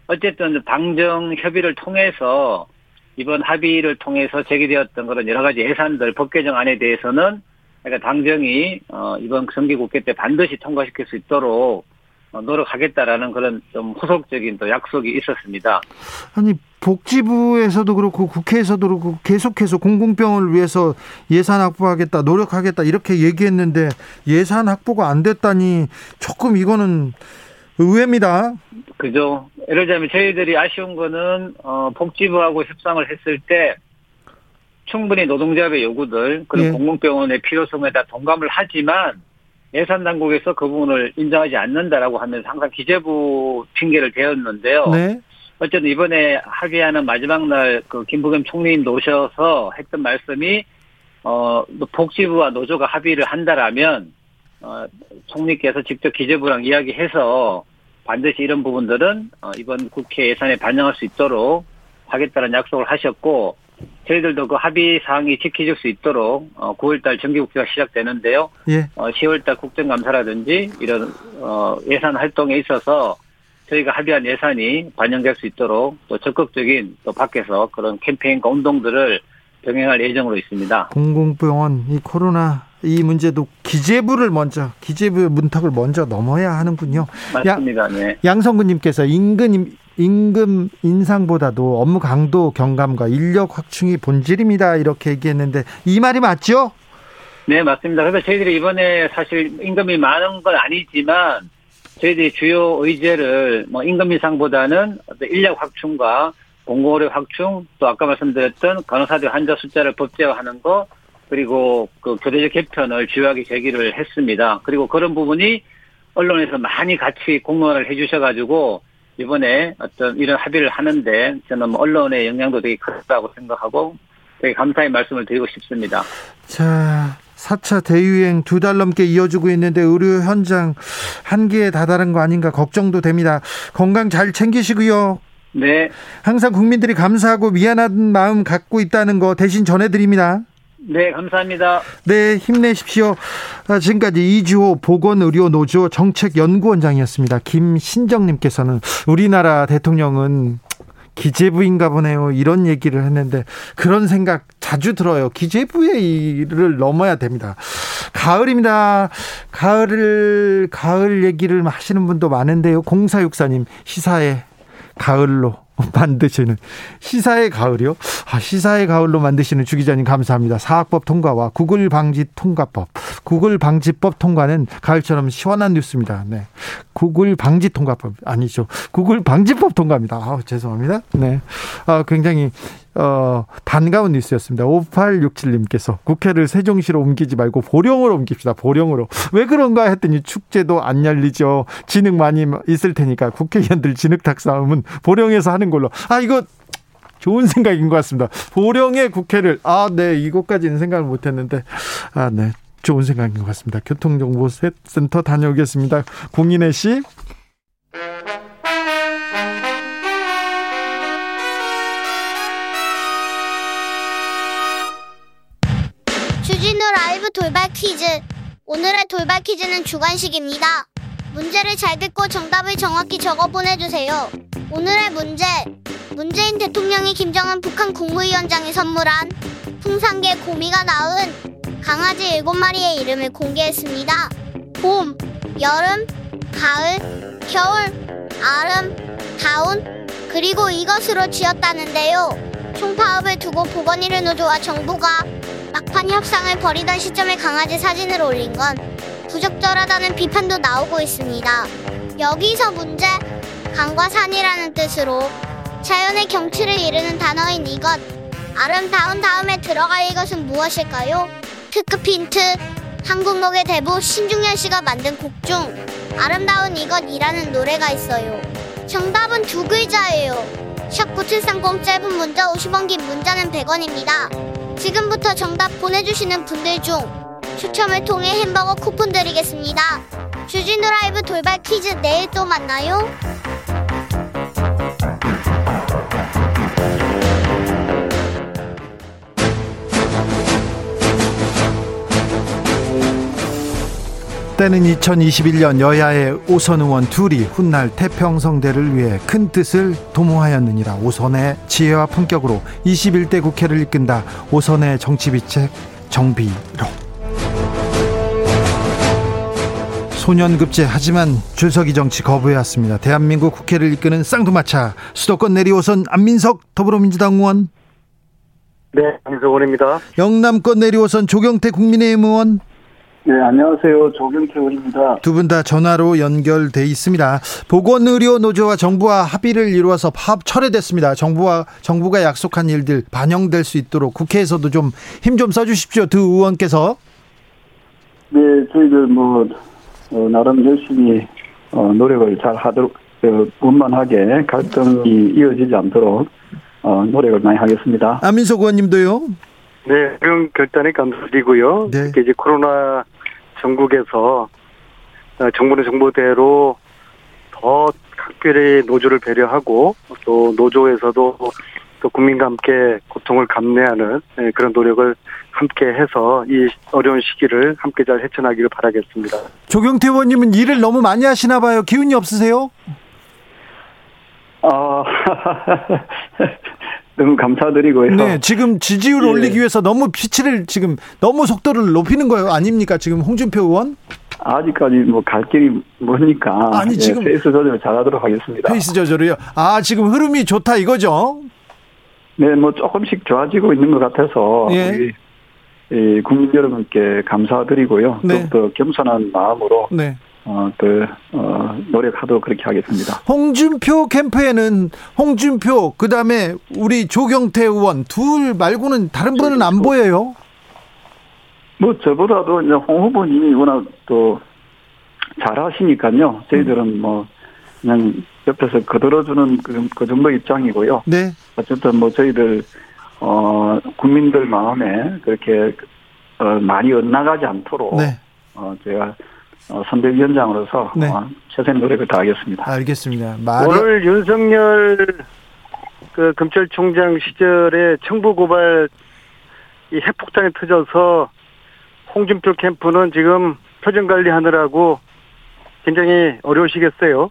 어쨌든 당정 협의를 통해서 이번 합의를 통해서 제기되었던 그런 여러 가지 예산들 법 개정안에 대해서는 그러니까 당정이 어 이번 정기국회 때 반드시 통과시킬 수 있도록 어, 노력하겠다라는 그런 좀 후속적인 또 약속이 있었습니다. 아니 복지부에서도 그렇고 국회에서도 그렇고 계속해서 공공병원을 위해서 예산 확보하겠다 노력하겠다 이렇게 얘기했는데 예산 확보가 안 됐다니 조금 이거는 의외입니다. 그죠. 예를 들자면 저희들이 아쉬운 거는 어, 복지부하고 협상을 했을 때 충분히 노동조합의 요구들 그런 예. 공공병원의 필요성에 다 동감을 하지만 예산 당국에서 그 부분을 인정하지 않는다라고 하면서 항상 기재부 핑계를 대었는데요. 네. 어쨌든 이번에 합의하는 마지막 날 그 김부겸 총리님 노셔서 했던 말씀이 어 복지부와 노조가 합의를 한다라면 어 총리께서 직접 기재부랑 이야기해서 반드시 이런 부분들은 어 이번 국회 예산에 반영할 수 있도록 하겠다는 약속을 하셨고 저희들도 그 합의 사항이 지켜질 수 있도록 어, 9월달 정기국회가 시작되는데요. 예. 어, 10월달 국정감사라든지 이런 어, 예산 활동에 있어서 저희가 합의한 예산이 반영될 수 있도록 또 적극적인 또 밖에서 그런 캠페인과 운동들을 병행할 예정으로 있습니다. 공공병원 이 코로나 이 문제도 기재부를 먼저 기재부의 문턱을 먼저 넘어야 하는군요. 맞습니다. 양, 네. 양성근님께서 임금 임금 인상보다도 업무 강도 경감과 인력 확충이 본질입니다. 이렇게 얘기했는데 이 말이 맞죠? 네, 맞습니다. 그래서 저희들이 이번에 사실 임금이 많은 건 아니지만 저희들이 주요 의제를 뭐 임금 인상보다는 인력 확충과 공공의료 확충 또 아까 말씀드렸던 간호사들 환자 숫자를 법제화하는 거 그리고 그 교대적 개편을 주요하게 제기를 했습니다. 그리고 그런 부분이 언론에서 많이 같이 공론을 해주셔가지고 이번에 어떤 이런 합의를 하는데 저는 뭐 언론의 영향도 되게 크다고 생각하고 되게 감사의 말씀을 드리고 싶습니다. 자, 4차 대유행 두 달 넘게 이어지고 있는데 의료 현장 한계에 다다른 거 아닌가 걱정도 됩니다. 건강 잘 챙기시고요. 네. 항상 국민들이 감사하고 미안한 마음 갖고 있다는 거 대신 전해드립니다. 네, 감사합니다. 네, 힘내십시오. 아, 지금까지 이주호 보건의료노조 정책연구원장이었습니다. 김신정님께서는 우리나라 대통령은 기재부인가 보네요. 이런 얘기를 했는데 그런 생각 자주 들어요. 기재부의 일을 넘어야 됩니다. 가을입니다. 가을을 가을 얘기를 하시는 분도 많은데요. 공사육사님 시사에 가을로 만드시는 시사의 가을이요? 아, 시사의 가을로 만드시는 주 기자님 감사합니다. 사학법 통과와 구글 방지 통과법, 구글 방지법 통과는 가을처럼 시원한 뉴스입니다. 네. 구글 방지 통과법 아니죠. 구글 방지법 통과입니다. 아, 죄송합니다. 네. 아, 굉장히 어, 반가운 뉴스였습니다. 5867님께서 국회를 세종시로 옮기지 말고 보령으로 옮깁시다. 보령으로. 왜 그런가 했더니 축제도 안 열리죠. 진흙 많이 있을 테니까 국회의원들 진흙 탁 싸움은 보령에서 하는 걸로. 아, 이거 좋은 생각인 것 같습니다. 보령의 국회를, 아, 네, 이것까지는 생각을 못 했는데, 아, 네. 좋은 생각인 것 같습니다. 교통정보센터 다녀오겠습니다. 공인혜 씨. 돌발 퀴즈. 오늘의 돌발 퀴즈는 주관식입니다. 문제를 잘 듣고 정답을 정확히 적어 보내주세요. 오늘의 문제. 문재인 대통령이 김정은 북한 국무위원장이 선물한 풍산개 고미가 낳은 강아지 7마리의 이름을 공개했습니다. 봄, 여름, 가을, 겨울, 아름, 다운, 그리고 이것으로 지었다는데요. 총파업을 두고 보건의료 노조와 정부가 막판 협상을 벌이던 시점에 강아지 사진을 올린 건 부적절하다는 비판도 나오고 있습니다. 여기서 문제, 강과 산이라는 뜻으로 자연의 경치를 이르는 단어인 이것, 아름다운 다음에 들어갈 이것은 무엇일까요? 특급 힌트, 한국록의 대부 신중현 씨가 만든 곡 중 아름다운 이것이라는 노래가 있어요. 정답은 두 글자예요. 샵 9730 짧은 문자 50원 긴 문자는 100원입니다. 지금부터 정답 보내주시는 분들 중 추첨을 통해 햄버거 쿠폰 드리겠습니다. 주진우 라이브 돌발 퀴즈 내일 또 만나요. 때는 2021년 여야의 오선 의원 둘이 훗날 태평성대를 위해 큰 뜻을 도모하였느니라 오선의 지혜와 품격으로 21대 국회를 이끈다 오선의 정치비책 정비로. 소년급제 하지만 줄서기 정치 거부해왔습니다. 대한민국 국회를 이끄는 쌍두마차 수도권 내리오선 안민석 더불어민주당 의원. 네 안민석 의원입니다. 영남권 내리오선 조경태 국민의힘 의원 네, 안녕하세요. 조경태원입니다. 두 분 다 전화로 연결돼 있습니다. 보건의료 노조와 정부와 합의를 이루어서 파업 철회됐습니다. 정부와 정부가 약속한 일들 반영될 수 있도록 국회에서도 좀 힘좀 써주십시오. 두 의원께서. 네, 저희들 뭐 어, 나름 열심히 어, 노력을 잘 하도록 어, 원만하게 갈등이 이어지지 않도록 어, 노력을 많이 하겠습니다. 안민석 의원님도요. 네, 그런 결단에 감사드리고요. 네. 이제 코로나 전국에서 어, 정부는 정부대로 더 각별의 노조를 배려하고 또 노조에서도 또 국민과 함께 고통을 감내하는 예, 그런 노력을 함께 해서 이 어려운 시기를 함께 잘 헤쳐나기를 바라겠습니다. 조경태 의원님은 일을 너무 많이 하시나 봐요. 기운이 없으세요? 어, 너무 감사드리고요. 네, 지금 지지율 예. 올리기 위해서 너무 피치를 지금 너무 속도를 높이는 거예요. 아닙니까? 지금 홍준표 의원? 아직까지 뭐 갈 길이 뭐니까. 아니, 지금. 예, 페이스 조절을 잘하도록 하겠습니다. 페이스 조절이요? 아, 지금 흐름이 좋다 이거죠? 네, 뭐 조금씩 좋아지고 있는 것 같아서. 예. 우리 국민 여러분께 감사드리고요. 네. 또 겸손한 마음으로. 네. 어, 또, 어, 노력하도록 그렇게 하겠습니다. 홍준표 캠프에는 홍준표, 그 다음에 우리 조경태 의원 둘 말고는 다른 분은 안 보여요? 뭐, 저보다도 이제 홍 후보님이 워낙 또 잘하시니까요. 저희들은 뭐, 그냥 옆에서 거들어주는 그, 그 정도 입장이고요. 네. 어쨌든 뭐 저희들, 어, 국민들 마음에 그렇게, 어, 많이 엇나가지 않도록. 네. 어, 제가 어, 선대위원장으로서 네. 어, 최선의 노력을 다하겠습니다. 알겠습니다. 말이... 오늘 윤석열 그 검찰총장 시절에 청부 고발 이 핵폭탄이 터져서 홍준표 캠프는 지금 표정 관리하느라고 굉장히 어려우시겠어요?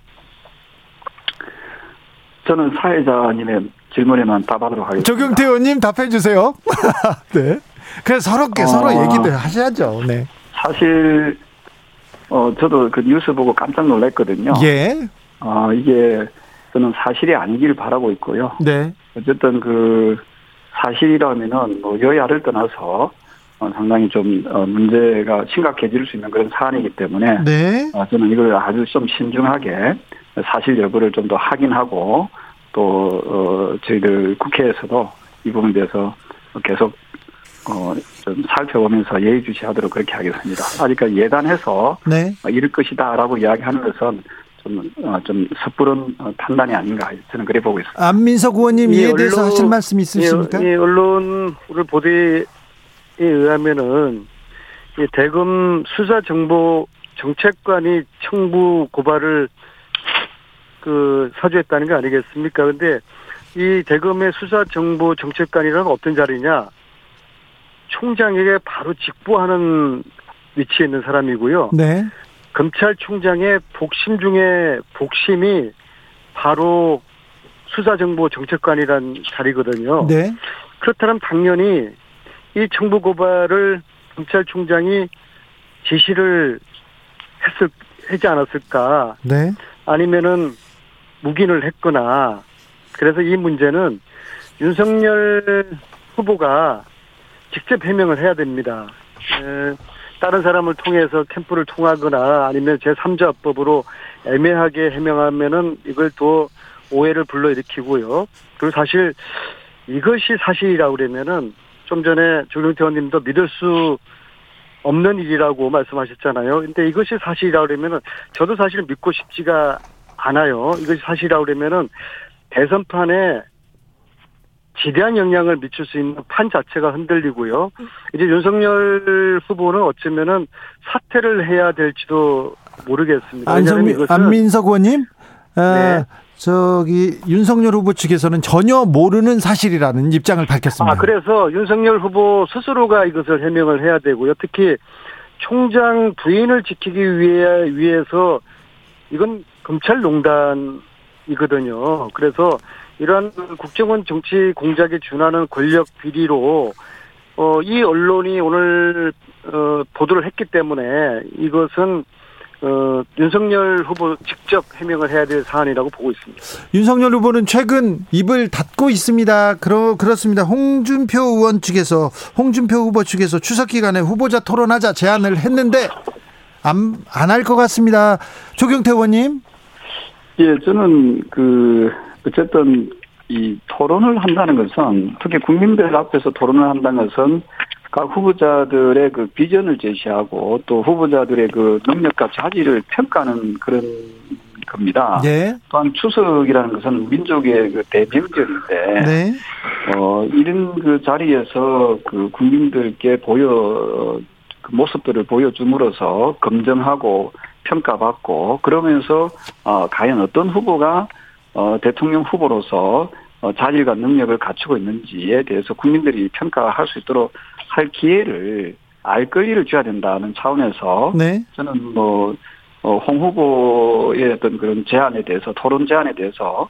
저는 사회자님의 질문에만 답하도록 하겠습니다. 조경태 의원님 답해 주세요. 네. 그래서 서로께 어, 서로 얘기도 하셔야죠. 네. 사실 어, 저도 그 뉴스 보고 깜짝 놀랐거든요. 예. 어, 이게 저는 사실이 아니길 바라고 있고요. 네. 어쨌든 그 사실이라면은 뭐 여야를 떠나서 어, 상당히 좀 어, 문제가 심각해질 수 있는 그런 사안이기 때문에 네. 어, 저는 이걸 아주 좀 신중하게 사실 여부를 좀 더 확인하고 또 어, 저희들 국회에서도 이 부분에 대해서 계속 어, 좀 살펴보면서 예의주시하도록 그렇게 하겠습니다. 아직까지 예단해서 네. 이럴 것이다라고 이야기하는 것은 좀, 어, 좀 섣부른 판단이 아닌가 저는 그래 보고 있습니다. 안민석 의원님 이에 대해서 하실 말씀 있으십니까? 이, 이 언론을 보도에 의하면은 이 대검 수사 정보 정책관이 청부 고발을 그 사주했다는 게 아니겠습니까? 근데 이 대검의 수사 정보 정책관이라는 어떤 자리냐? 총장에게 바로 직보하는 위치에 있는 사람이고요. 네. 검찰총장의 복심 중에 복심이 바로 수사정보 정책관이란 자리거든요. 네. 그렇다면 당연히 이 청부 고발을 검찰총장이 지시를 했을 하지 않았을까? 네. 아니면은 묵인을 했거나 그래서 이 문제는 윤석열 후보가 직접 해명을 해야 됩니다. 에, 다른 사람을 통해서 캠프를 통하거나 아니면 제3자법으로 애매하게 해명하면은 이걸 또 오해를 불러일으키고요. 그리고 사실 이것이 사실이라고 그러면은 좀 전에 조경태 의원님도 믿을 수 없는 일이라고 말씀하셨잖아요. 근데 이것이 사실이라고 그러면은 저도 사실 믿고 싶지가 않아요. 이것이 사실이라고 그러면은 대선판에 지대한 영향을 미칠 수 있는 판 자체가 흔들리고요. 이제 윤석열 후보는 어쩌면은 사퇴를 해야 될지도 모르겠습니다. 안성민, 안민석 의원님, 네. 저기 윤석열 후보 측에서는 전혀 모르는 사실이라는 입장을 밝혔습니다. 아, 그래서 윤석열 후보 스스로가 이것을 해명을 해야 되고요. 특히 총장 부인을 지키기 위해 위해서 이건 검찰농단이거든요. 그래서 이러한 국정원 정치 공작에 준하는 권력 비리로 어, 이 언론이 오늘 어, 보도를 했기 때문에 이것은 어, 윤석열 후보 직접 해명을 해야 될 사안이라고 보고 있습니다. 윤석열 후보는 최근 입을 닫고 있습니다. 그러, 그렇습니다. 홍준표 의원 측에서, 홍준표 후보 측에서 추석 기간에 후보자 토론하자 제안을 했는데, 안, 안 할 것 같습니다. 조경태 의원님. 예, 저는 그, 어쨌든 이 토론을 한다는 것은 특히 국민들 앞에서 토론을 한다는 것은 각 후보자들의 그 비전을 제시하고 또 후보자들의 그 능력과 자질을 평가하는 그런 겁니다. 네. 또한 추석이라는 것은 민족의 그 대명절인데, 네. 어, 이런 그 자리에서 그 국민들께 보여, 그 모습들을 보여줌으로써 검증하고 평가받고 그러면서, 어, 과연 어떤 후보가 어, 대통령 후보로서 어, 자질과 능력을 갖추고 있는지에 대해서 국민들이 평가할 수 있도록 할 기회를 알 권리를 줘야 된다는 차원에서 네. 저는 뭐 어, 홍 후보의 어떤 그런 제안에 대해서 토론 제안에 대해서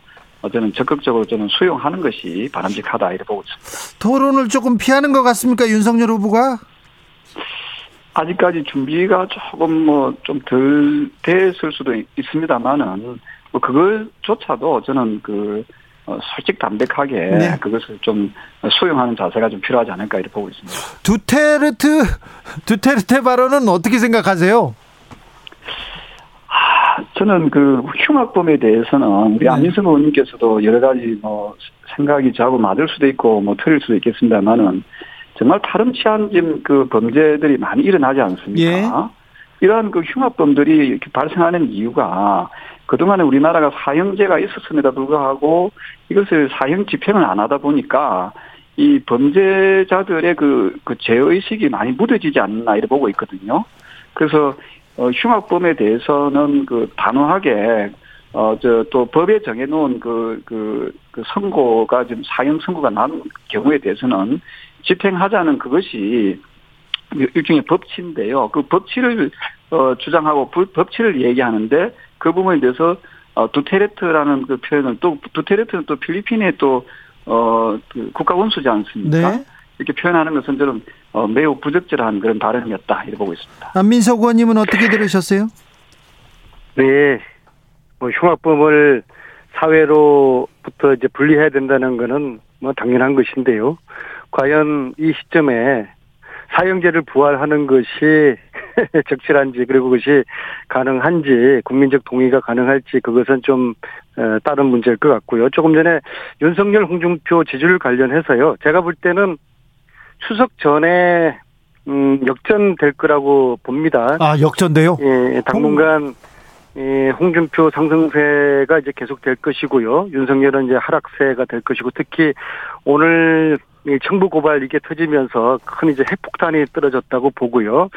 저는 적극적으로 저는 수용하는 것이 바람직하다 이렇게 보고 있습니다. 토론을 조금 피하는 것 같습니까 윤석열 후보가? 아직까지 준비가 조금 뭐 좀 덜 됐을 수도 있습니다만은 뭐 그걸조차도 저는 그 어, 솔직 담백하게 네. 그것을 좀 수용하는 자세가 좀 필요하지 않을까 이렇게 보고 있습니다. 두테르트 두테르테 발언은 어떻게 생각하세요? 아, 저는 그 흉악범에 대해서는 우리 네. 안민석 의원님께서도 여러 가지 뭐 생각이 자고 맞을 수도 있고 뭐 틀릴 수도 있겠습니다만은 정말 파렴치 않은 그 범죄들이 많이 일어나지 않습니까? 예. 이러한 그 흉악범들이 이렇게 발생하는 이유가 그동안에 우리나라가 사형제가 있었음에도 불구하고 이것을 사형 집행을 안 하다 보니까 이 범죄자들의 그, 그 죄의식이 많이 무뎌지지 않나 이렇게 보고 있거든요. 그래서, 어, 흉악범에 대해서는 그 단호하게, 어, 저, 또 법에 정해놓은 그, 그, 그 선고가 지금 사형 선고가 난 경우에 대해서는 집행하자는 그것이 일종의 법치인데요. 그 법치를, 어, 주장하고 법치를 얘기하는데 그 부분에 대해서 어, 두테레트라는 그 표현을 또 두테레트는 또 필리핀의 또 어, 그 국가 원수지 않습니까? 네. 이렇게 표현하는 것은 저는 어, 매우 부적절한 그런 발언이었다 이렇게 보고 있습니다. 안민석 의원님은 어떻게 들으셨어요? 네, 뭐 흉악범을 사회로부터 이제 분리해야 된다는 것은 뭐 당연한 것인데요. 과연 이 시점에 사형제를 부활하는 것이 적절한지 그리고 그것이 가능한지 국민적 동의가 가능할지 그것은 좀 다른 문제일 것 같고요. 조금 전에 윤석열 홍준표 지지율 관련해서요. 제가 볼 때는 추석 전에 음 역전될 거라고 봅니다. 아 역전돼요? 예, 당분간 예, 홍준표 상승세가 이제 계속될 것이고요. 윤석열은 이제 하락세가 될 것이고 특히 오늘 청부 고발 이게 터지면서 큰 이제 핵폭탄이 떨어졌다고 보고요.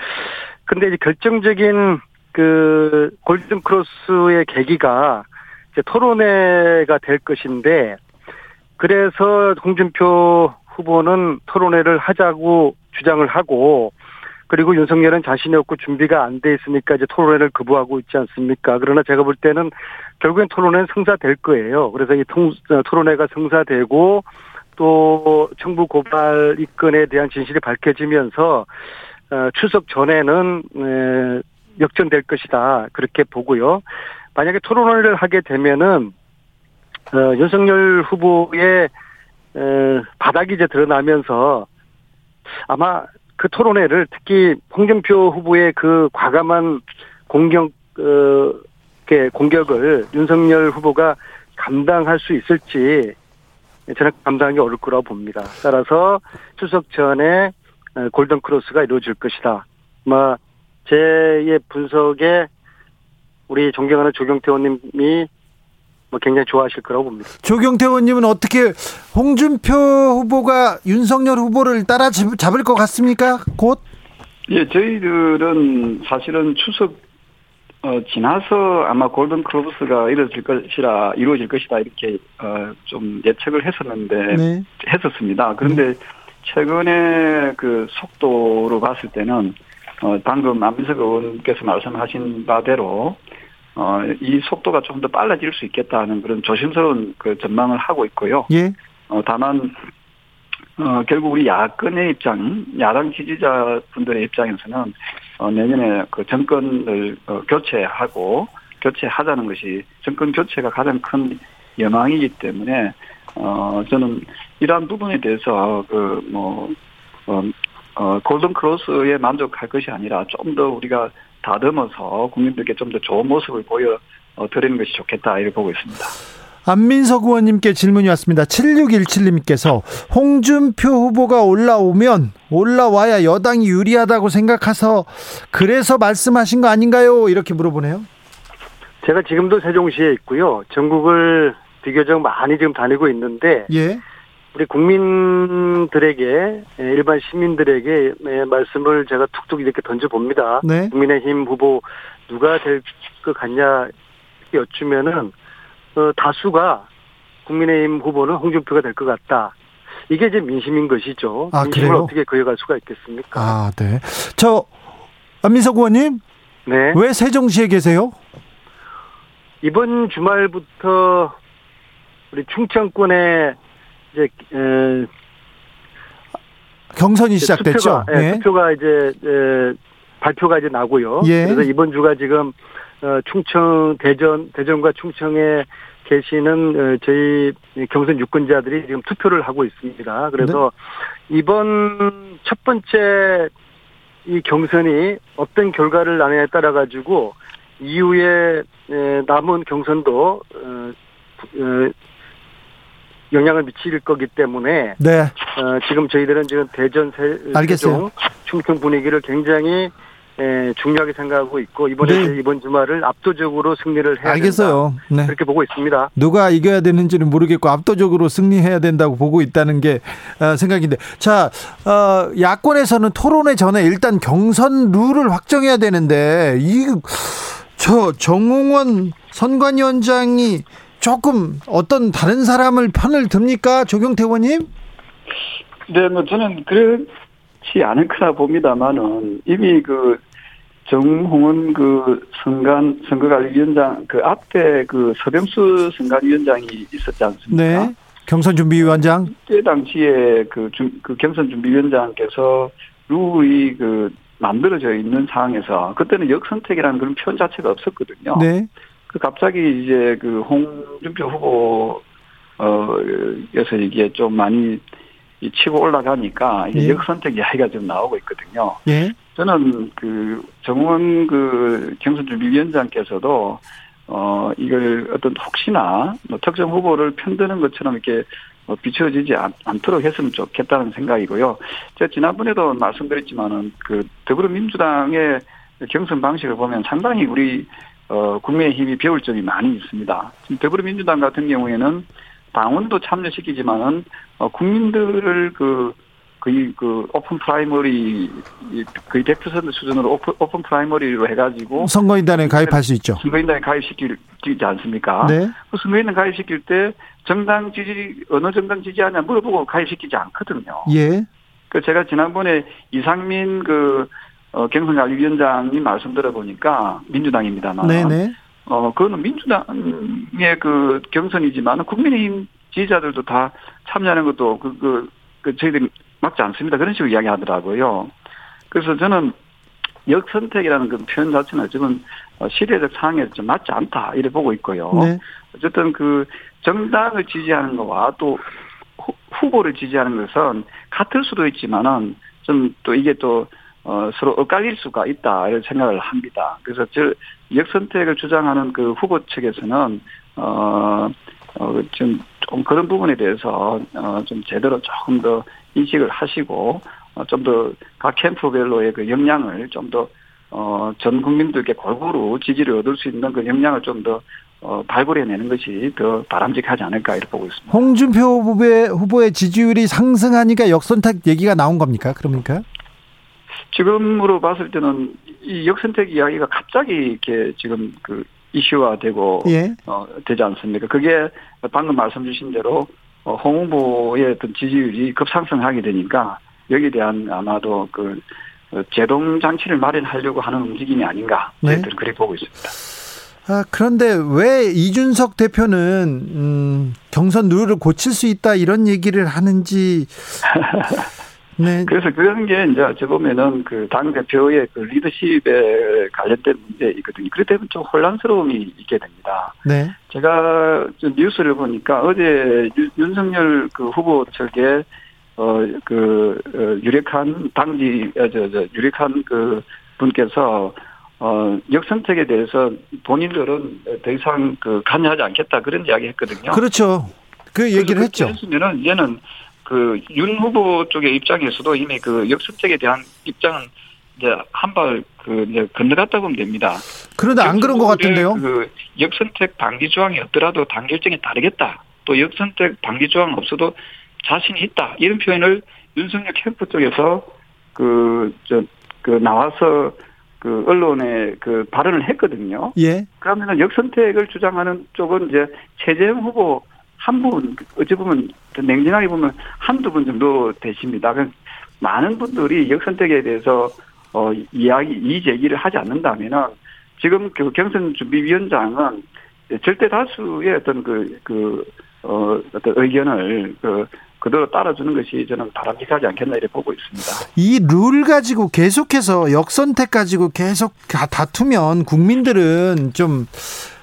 근데 이제 결정적인 그 골든 크로스의 계기가 이제 토론회가 될 것인데 그래서 홍준표 후보는 토론회를 하자고 주장을 하고 그리고 윤석열은 자신이 없고 준비가 안 돼 있으니까 이제 토론회를 거부하고 있지 않습니까? 그러나 제가 볼 때는 결국엔 토론회는 성사될 거예요. 그래서 이 통, 토론회가 성사되고 또 청부 고발 이건에 대한 진실이 밝혀지면서 어, 추석 전에는 역전될 것이다 그렇게 보고요. 만약에 토론을 하게 되면은 어, 윤석열 후보의 바닥이 이제 드러나면서 아마 그 토론회를 특히 홍준표 후보의 그 과감한 공격 어, 공격을 윤석열 후보가 감당할 수 있을지 저는 감당하기 어려울 거라고 봅니다. 따라서 추석 전에 골든 크로스가 이루어질 것이다. 뭐 제의 분석에 우리 존경하는 조경태 의원님이 뭐 굉장히 좋아하실 거라고 봅니다. 조경태 의원님은 어떻게 홍준표 후보가 윤석열 후보를 따라 잡을 것 같습니까? 곧? 예, 저희들은 사실은 추석 어, 지나서 아마 골든 크로스가 이루어질 것이라 이루어질 것이다 이렇게 어, 좀 예측을 했었는데 네. 했었습니다. 그런데 네. 최근에 그 속도로 봤을 때는 어, 방금 안민석 의원께서 말씀하신 바대로 어, 이 속도가 좀 더 빨라질 수 있겠다는 그런 조심스러운 그 전망을 하고 있고요. 예. 어, 다만 어, 결국 우리 야권의 입장, 야당 지지자분들의 입장에서는 어, 내년에 그 정권을 어, 교체하고 교체하자는 것이 정권 교체가 가장 큰 여망이기 때문에 어 저는 이러한 부분에 대해서 그 뭐 어, 어, 골든 크로스에 만족할 것이 아니라 좀 더 우리가 다듬어서 국민들께 좀 더 좋은 모습을 보여 드리는 것이 좋겠다 이렇게 보고 있습니다. 안민석 의원님께 질문이 왔습니다. 7617님께서 홍준표 후보가 올라오면 올라와야 여당이 유리하다고 생각해서 그래서 말씀하신 거 아닌가요? 이렇게 물어보네요. 제가 지금도 세종시에 있고요. 전국을 비교적 많이 지금 다니고 있는데 예. 우리 국민들에게 일반 시민들에게 말씀을 제가 툭툭 이렇게 던져 봅니다. 네. 국민의힘 후보 누가 될 것 같냐 이렇게 여쭈면은 어, 다수가 국민의힘 후보는 홍준표가 될 것 같다. 이게 이제 민심인 것이죠. 아, 민심을 그래요? 어떻게 그어갈 수가 있겠습니까? 아, 네. 저 안민석 의원님, 네. 왜 세종시에 계세요? 이번 주말부터 우리 충청권에 이제 에, 경선이 시작됐죠. 투표가, 예, 네. 투표가 이제 에, 발표가 이제 나고요. 예. 그래서 이번 주가 지금 어, 충청 대전 대전과 충청에 계시는 어, 저희 경선 유권자들이 지금 투표를 하고 있습니다. 그래서 네. 이번 첫 번째 이 경선이 어떤 결과를 나느냐에 따라 가지고 이후에 에, 남은 경선도 어, 어, 영향을 미칠 거기 때문에 네. 어, 지금 저희들은 지금 대전 세. 세종 충청 분위기를 굉장히 에, 중요하게 생각하고 있고 이번에 네. 이번 주말을 압도적으로 승리를 해야 알겠어요. 된다. 네. 그렇게 보고 있습니다. 누가 이겨야 되는지는 모르겠고 압도적으로 승리해야 된다고 보고 있다는 게 어, 생각인데 자 어, 야권에서는 토론회 전에 일단 경선 룰을 확정해야 되는데 이 저 정홍원 선관위원장이 조금 어떤 다른 사람을 편을 듭니까 조경태 의원님? 네, 뭐 저는 그렇지 않을 거라 봅니다만은 이미 그 정홍원 그 선관 선거관리위원장 그 앞에 그 서병수 선관위원장이 있었지 않습니까? 네. 경선 준비위원장. 그때 당시에 그, 중, 그 경선 준비위원장께서 룰이 그 만들어져 있는 상황에서 그때는 역선택이라는 그런 표현 자체가 없었거든요. 네. 그 갑자기 이제 그 홍준표 후보 어여서 이게 좀 많이 이 치고 올라가니까 예. 역선택 이야기가 좀 나오고 있거든요. 예. 저는 그 정원 그 경선준비위원장께서도 어 이걸 어떤 혹시나 뭐 특정 후보를 편드는 것처럼 이렇게 뭐 비춰지지 않, 않도록 했으면 좋겠다는 생각이고요. 제가 지난번에도 말씀드렸지만은 그 더불어민주당의 경선 방식을 보면 상당히 우리 어 국민의힘이 배울 점이 많이 있습니다. 지금 더불어민주당 같은 경우에는 당원도 참여시키지만은 어 국민들을 그 거의 그 오픈 프라이머리 거의 100% 수준으로 오픈, 오픈 프라이머리로 해가지고 선거인단에 가입할 수 있죠. 선거인단에 가입시키지 않습니까? 네. 그 선거인단 가입시킬 때 정당 지지 어느 정당 지지하냐 물어보고 가입시키지 않거든요. 예. 그 제가 지난번에 이상민 그 어, 경선관리위원장이 말씀 들어보니까 민주당입니다만 네네. 어 그거는 민주당의 그 경선이지만 국민의힘 지지자들도 다 참여하는 것도 그, 그, 그 저희들이 맞지 않습니다. 그런 식으로 이야기 하더라고요. 그래서 저는 역선택이라는 그 표현 자체는 지금 어, 시대적 상황에 좀 맞지 않다 이래 보고 있고요. 네. 어쨌든 그 정당을 지지하는 거와 또 후- 후보를 지지하는 것은 같을 수도 있지만은 좀 또 이게 또 어, 서로 엇갈릴 수가 있다 이런 생각을 합니다. 그래서 저 역선택을 주장하는 그 후보 측에서는 어, 어, 좀, 좀 그런 부분에 대해서 어, 좀 제대로 조금 더 인식을 하시고 어, 좀 더 각 캠프별로의 그 역량을 좀 더 어, 전 국민들께 골고루 지지를 얻을 수 있는 그 역량을 좀 더 어, 발굴해내는 것이 더 바람직하지 않을까 이렇게 보고 있습니다. 홍준표 후보의, 후보의 지지율이 상승하니까 역선택 얘기가 나온 겁니까? 그럽니까? 지금으로 봤을 때는 이 역선택 이야기가 갑자기 이렇게 지금 그 이슈화되고 예. 어, 되지 않습니까? 그게 방금 말씀 주신 대로 어, 홍 후보의 어떤 지지율이 급상승하게 되니까 여기에 대한 아마도 그 어, 제동 장치를 마련하려고 하는 움직임이 아닌가 네. 저희들은 그렇게 보고 있습니다. 아, 그런데 왜 이준석 대표는 음, 경선 룰을 고칠 수 있다 이런 얘기를 하는지 네. 그래서 그런 게 이제 어찌 보면은 그 당 대표의 그 리더십에 관련된 문제이거든요. 그렇기 때문에 좀 혼란스러움이 있게 됩니다. 네. 제가 좀 뉴스를 보니까 어제 유- 윤석열 그 후보 측에 어그 유력한 당지 어, 저, 저 유력한 그 분께서 어 역선택에 대해서 본인들은 더 이상 그 관여하지 않겠다 그런 이야기 했거든요. 그렇죠. 그 얘기를 했죠. 했으면은 이제는 그 윤 후보 쪽의 입장에서도 이미 그 역선택에 대한 입장은 이제 한 발 그 이제 건너갔다 보면 됩니다. 그런데 안 그런 것 같은데요. 그 역선택 방지 조항이 없더라도 당 결정에 따르겠다. 또 역선택 방지 조항 없어도 자신이 있다. 이런 표현을 윤석열 캠프 쪽에서 그 저 그 나와서 그 언론에 그 발언을 했거든요. 예. 그러면은 역선택을 주장하는 쪽은 이제 최재형 후보 한 분, 어찌 보면, 냉정하게 보면 한두 분 정도 되십니다. 많은 분들이 역선택에 대해서, 어, 이야기, 이 제기를 하지 않는다면은, 지금 그 경선준비위원장은 절대 다수의 어떤 그, 그, 어, 어떤 의견을 그, 그대로 따라주는 것이 저는 바람직하지 않겠나 이렇게 보고 있습니다. 이 룰 가지고 계속해서 역선택 가지고 계속 다투면 국민들은 좀,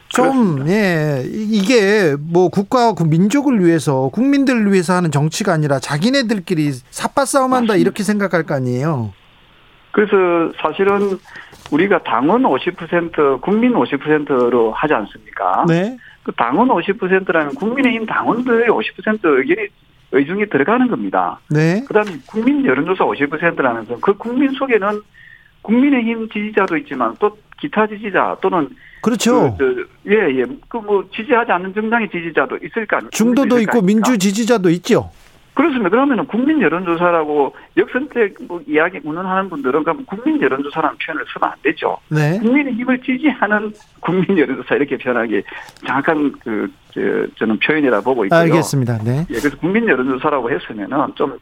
좀, 예, 이게 뭐 국가와 민족을 위해서 국민들을 위해서 하는 정치가 아니라 자기네들끼리 삽바 싸움 한다 이렇게 생각할 거 아니에요. 그래서 사실은 우리가 당원 50% 국민 50%로 하지 않습니까? 네. 그 당원 50%라는 국민의힘 당원들의 50% 의견이 의중이 들어가는 겁니다. 네. 그다음에 국민 여론조사 50%라는 건 그 국민 속에는 국민의힘 지지자도 있지만 또 기타 지지자 또는 그렇죠. 그, 그, 예, 예. 그 뭐 지지하지 않는 정당의 지지자도 있을 거 아니에요. 중도도 있고 민주 지지자도 있죠. 그렇습니다. 그러면은 국민 여론조사라고 역선택 뭐 이야기 운운하는 분들은 그럼 국민 여론조사라는 표현을 쓰면 안 되죠. 네. 국민의 힘을 지지하는 국민 여론조사 이렇게 표현하기 정확한 그 저, 저는 표현이라 보고 있고요. 알겠습니다. 네. 예, 그래서 국민 여론조사라고 했으면은 좀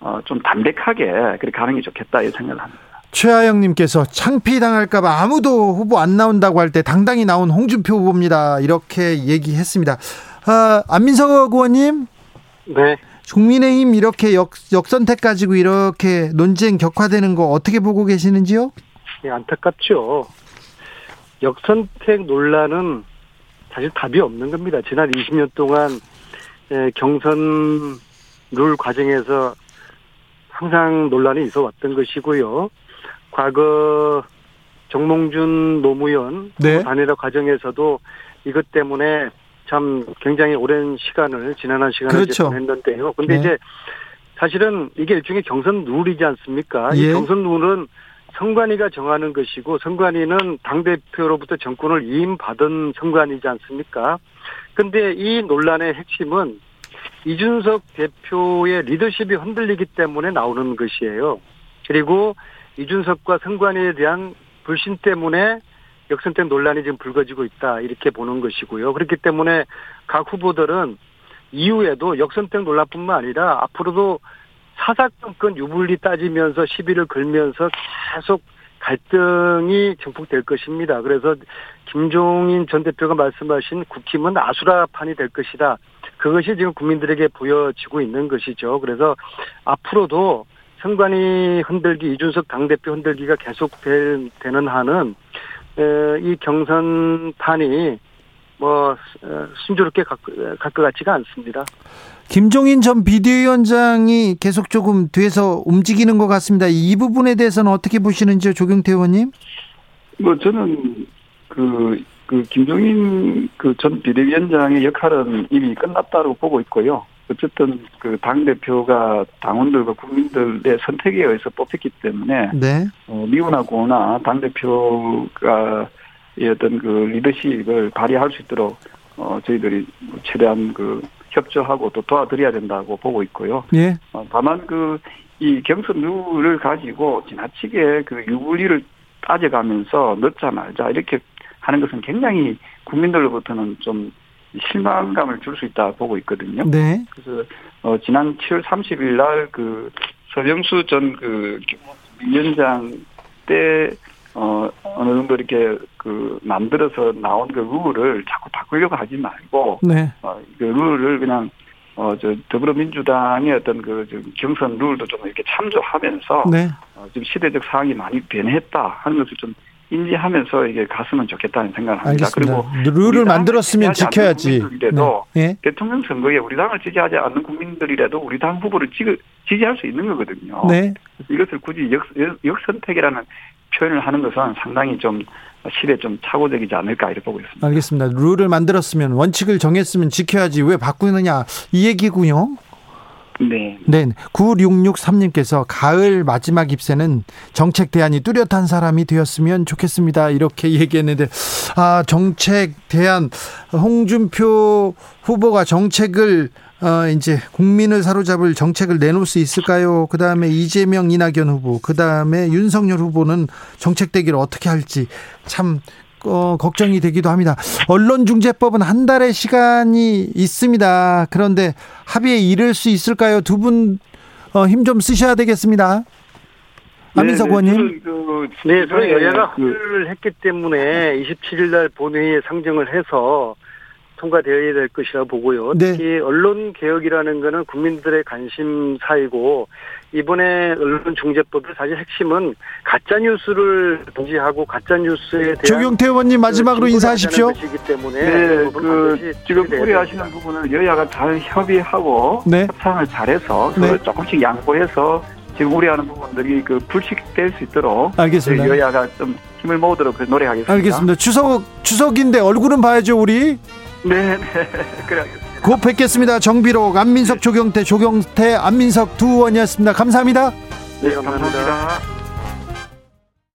어, 좀 담백하게 그렇게 가는 게 좋겠다 이 생각을 합니다. 최하영님께서 창피 당할까봐 아무도 후보 안 나온다고 할 때 당당히 나온 홍준표 후보입니다. 이렇게 얘기했습니다. 아, 안민석 의원님. 네. 국민의힘 이렇게 역, 역선택 가지고 이렇게 논쟁 격화되는 거 어떻게 보고 계시는지요? 네, 안타깝죠. 역선택 논란은 사실 답이 없는 겁니다. 지난 20년 동안 예, 경선 룰 과정에서 항상 논란이 있어 왔던 것이고요. 과거 정몽준 노무현 네. 단일화 과정에서도 이것 때문에 참 굉장히 오랜 시간을 지난한 시간을 그렇죠. 보냈는데요. 근데 네. 이제 사실은 이게 일종의 경선 룰이지 않습니까? 예. 이 경선 룰은 선관위가 정하는 것이고 선관위는 당 대표로부터 정권을 이임받은 선관위지 않습니까? 근데 이 논란의 핵심은 이준석 대표의 리더십이 흔들리기 때문에 나오는 것이에요. 그리고 이준석과 선관위에 대한 불신 때문에 역선택 논란이 지금 불거지고 있다 이렇게 보는 것이고요. 그렇기 때문에 각 후보들은 이후에도 역선택 논란뿐만 아니라 앞으로도 사사건건 유불리 따지면서 시비를 걸면서 계속 갈등이 증폭될 것입니다. 그래서 김종인 전 대표가 말씀하신 국힘은 아수라판이 될 것이다. 그것이 지금 국민들에게 보여지고 있는 것이죠. 그래서 앞으로도 선관위 흔들기, 이준석 당대표 흔들기가 계속되는 한은 이 경선판이 뭐 순조롭게 갈 것 같지가 않습니다. 김종인 전 비대위원장이 계속 조금 뒤에서 움직이는 것 같습니다. 이 부분에 대해서는 어떻게 보시는지요, 조경태 의원님? 뭐 저는 그, 그 김종인 그 전 비대위원장의 역할은 이미 끝났다고 보고 있고요. 어쨌든 그 당 대표가 당원들과 국민들의 선택에 의해서 뽑혔기 때문에 네. 어, 미운하거나 당 대표가 어떤 그 리더십을 발휘할 수 있도록 어, 저희들이 최대한 그 협조하고 또 도와드려야 된다고 보고 있고요. 예. 어, 다만 그 이 경선 룰을 가지고 지나치게 그 유불리를 따져가면서 넣자 말자 이렇게 하는 것은 굉장히 국민들로부터는 좀 실망감을 줄 수 있다 보고 있거든요. 네. 그래서 어 지난 7월 30일 날그 서영수 전그 위원장 때 어, 어느 정도 이렇게 그 만들어서 나온 그 룰을 자꾸 바꾸려고 하지 말고, 네. 어, 그 룰을 그냥, 어, 저, 더불어민주당의 어떤 그, 경선 룰도 좀 이렇게 참조하면서, 네. 어, 지금 시대적 상황이 많이 변했다 하는 것을 좀 인지하면서 이게 갔으면 좋겠다는 생각을 합니다. 알겠습니다. 그리고 룰을 만들었으면 지켜야지. 국민들이라도 네. 네. 대통령 선거에 우리 당을 지지하지 않는 국민들이라도 우리 당 후보를 지지할 수 있는 거거든요. 네. 이것을 굳이 역, 역선택이라는 표현을 하는 것은 상당히 좀 실에 좀 착오적이지 않을까 이렇게 보고 있습니다. 알겠습니다. 룰을 만들었으면 원칙을 정했으면 지켜야지 왜 바꾸느냐 이 얘기군요. 네. 네. 9663님께서 가을 마지막 입세는 정책 대안이 뚜렷한 사람이 되었으면 좋겠습니다. 이렇게 얘기했는데, 아, 정책 대안, 홍준표 후보가 정책을 어, 이제 국민을 사로잡을 정책을 내놓을 수 있을까요? 그 다음에 이재명, 이낙연 후보, 그 다음에 윤석열 후보는 정책 대기를 어떻게 할지 참 어, 걱정이 되기도 합니다. 언론중재법은 한 달의 시간이 있습니다. 그런데 합의에 이를 수 있을까요? 두 분 힘좀 어, 쓰셔야 되겠습니다. 안민석 네, 네 의원님. 그, 네, 저희 여야가 합의를 했기 때문에 27일 날 본회의에 상정을 해서 통과되어야 될 것이라 보고요. 네. 특히 언론 개혁이라는 것은 국민들의 관심사이고 이번에 언론중재법의 사실 핵심은 가짜 뉴스를 금지하고 가짜 뉴스에 대한 조경태 의원님 마지막으로 인사하십시오. 때문에 네, 그 지금 우려하시는 부분을 여야가 잘 협의하고 네. 협상을 잘해서 네. 조금씩 양보해서 지금 우려하는 부분들이 그 불식될 수 있도록 알겠습니다. 여야가 좀 힘을 모으도록 노력하겠습니다. 알겠습니다. 추석 추석인데 얼굴은 봐야죠 우리. 네, 네. 그래. 곧 뵙겠습니다. 정비록, 안민석, 조경태, 조경태, 안민석 두 의원이었습니다. 감사합니다. 네, 감사합니다. 감사합니다.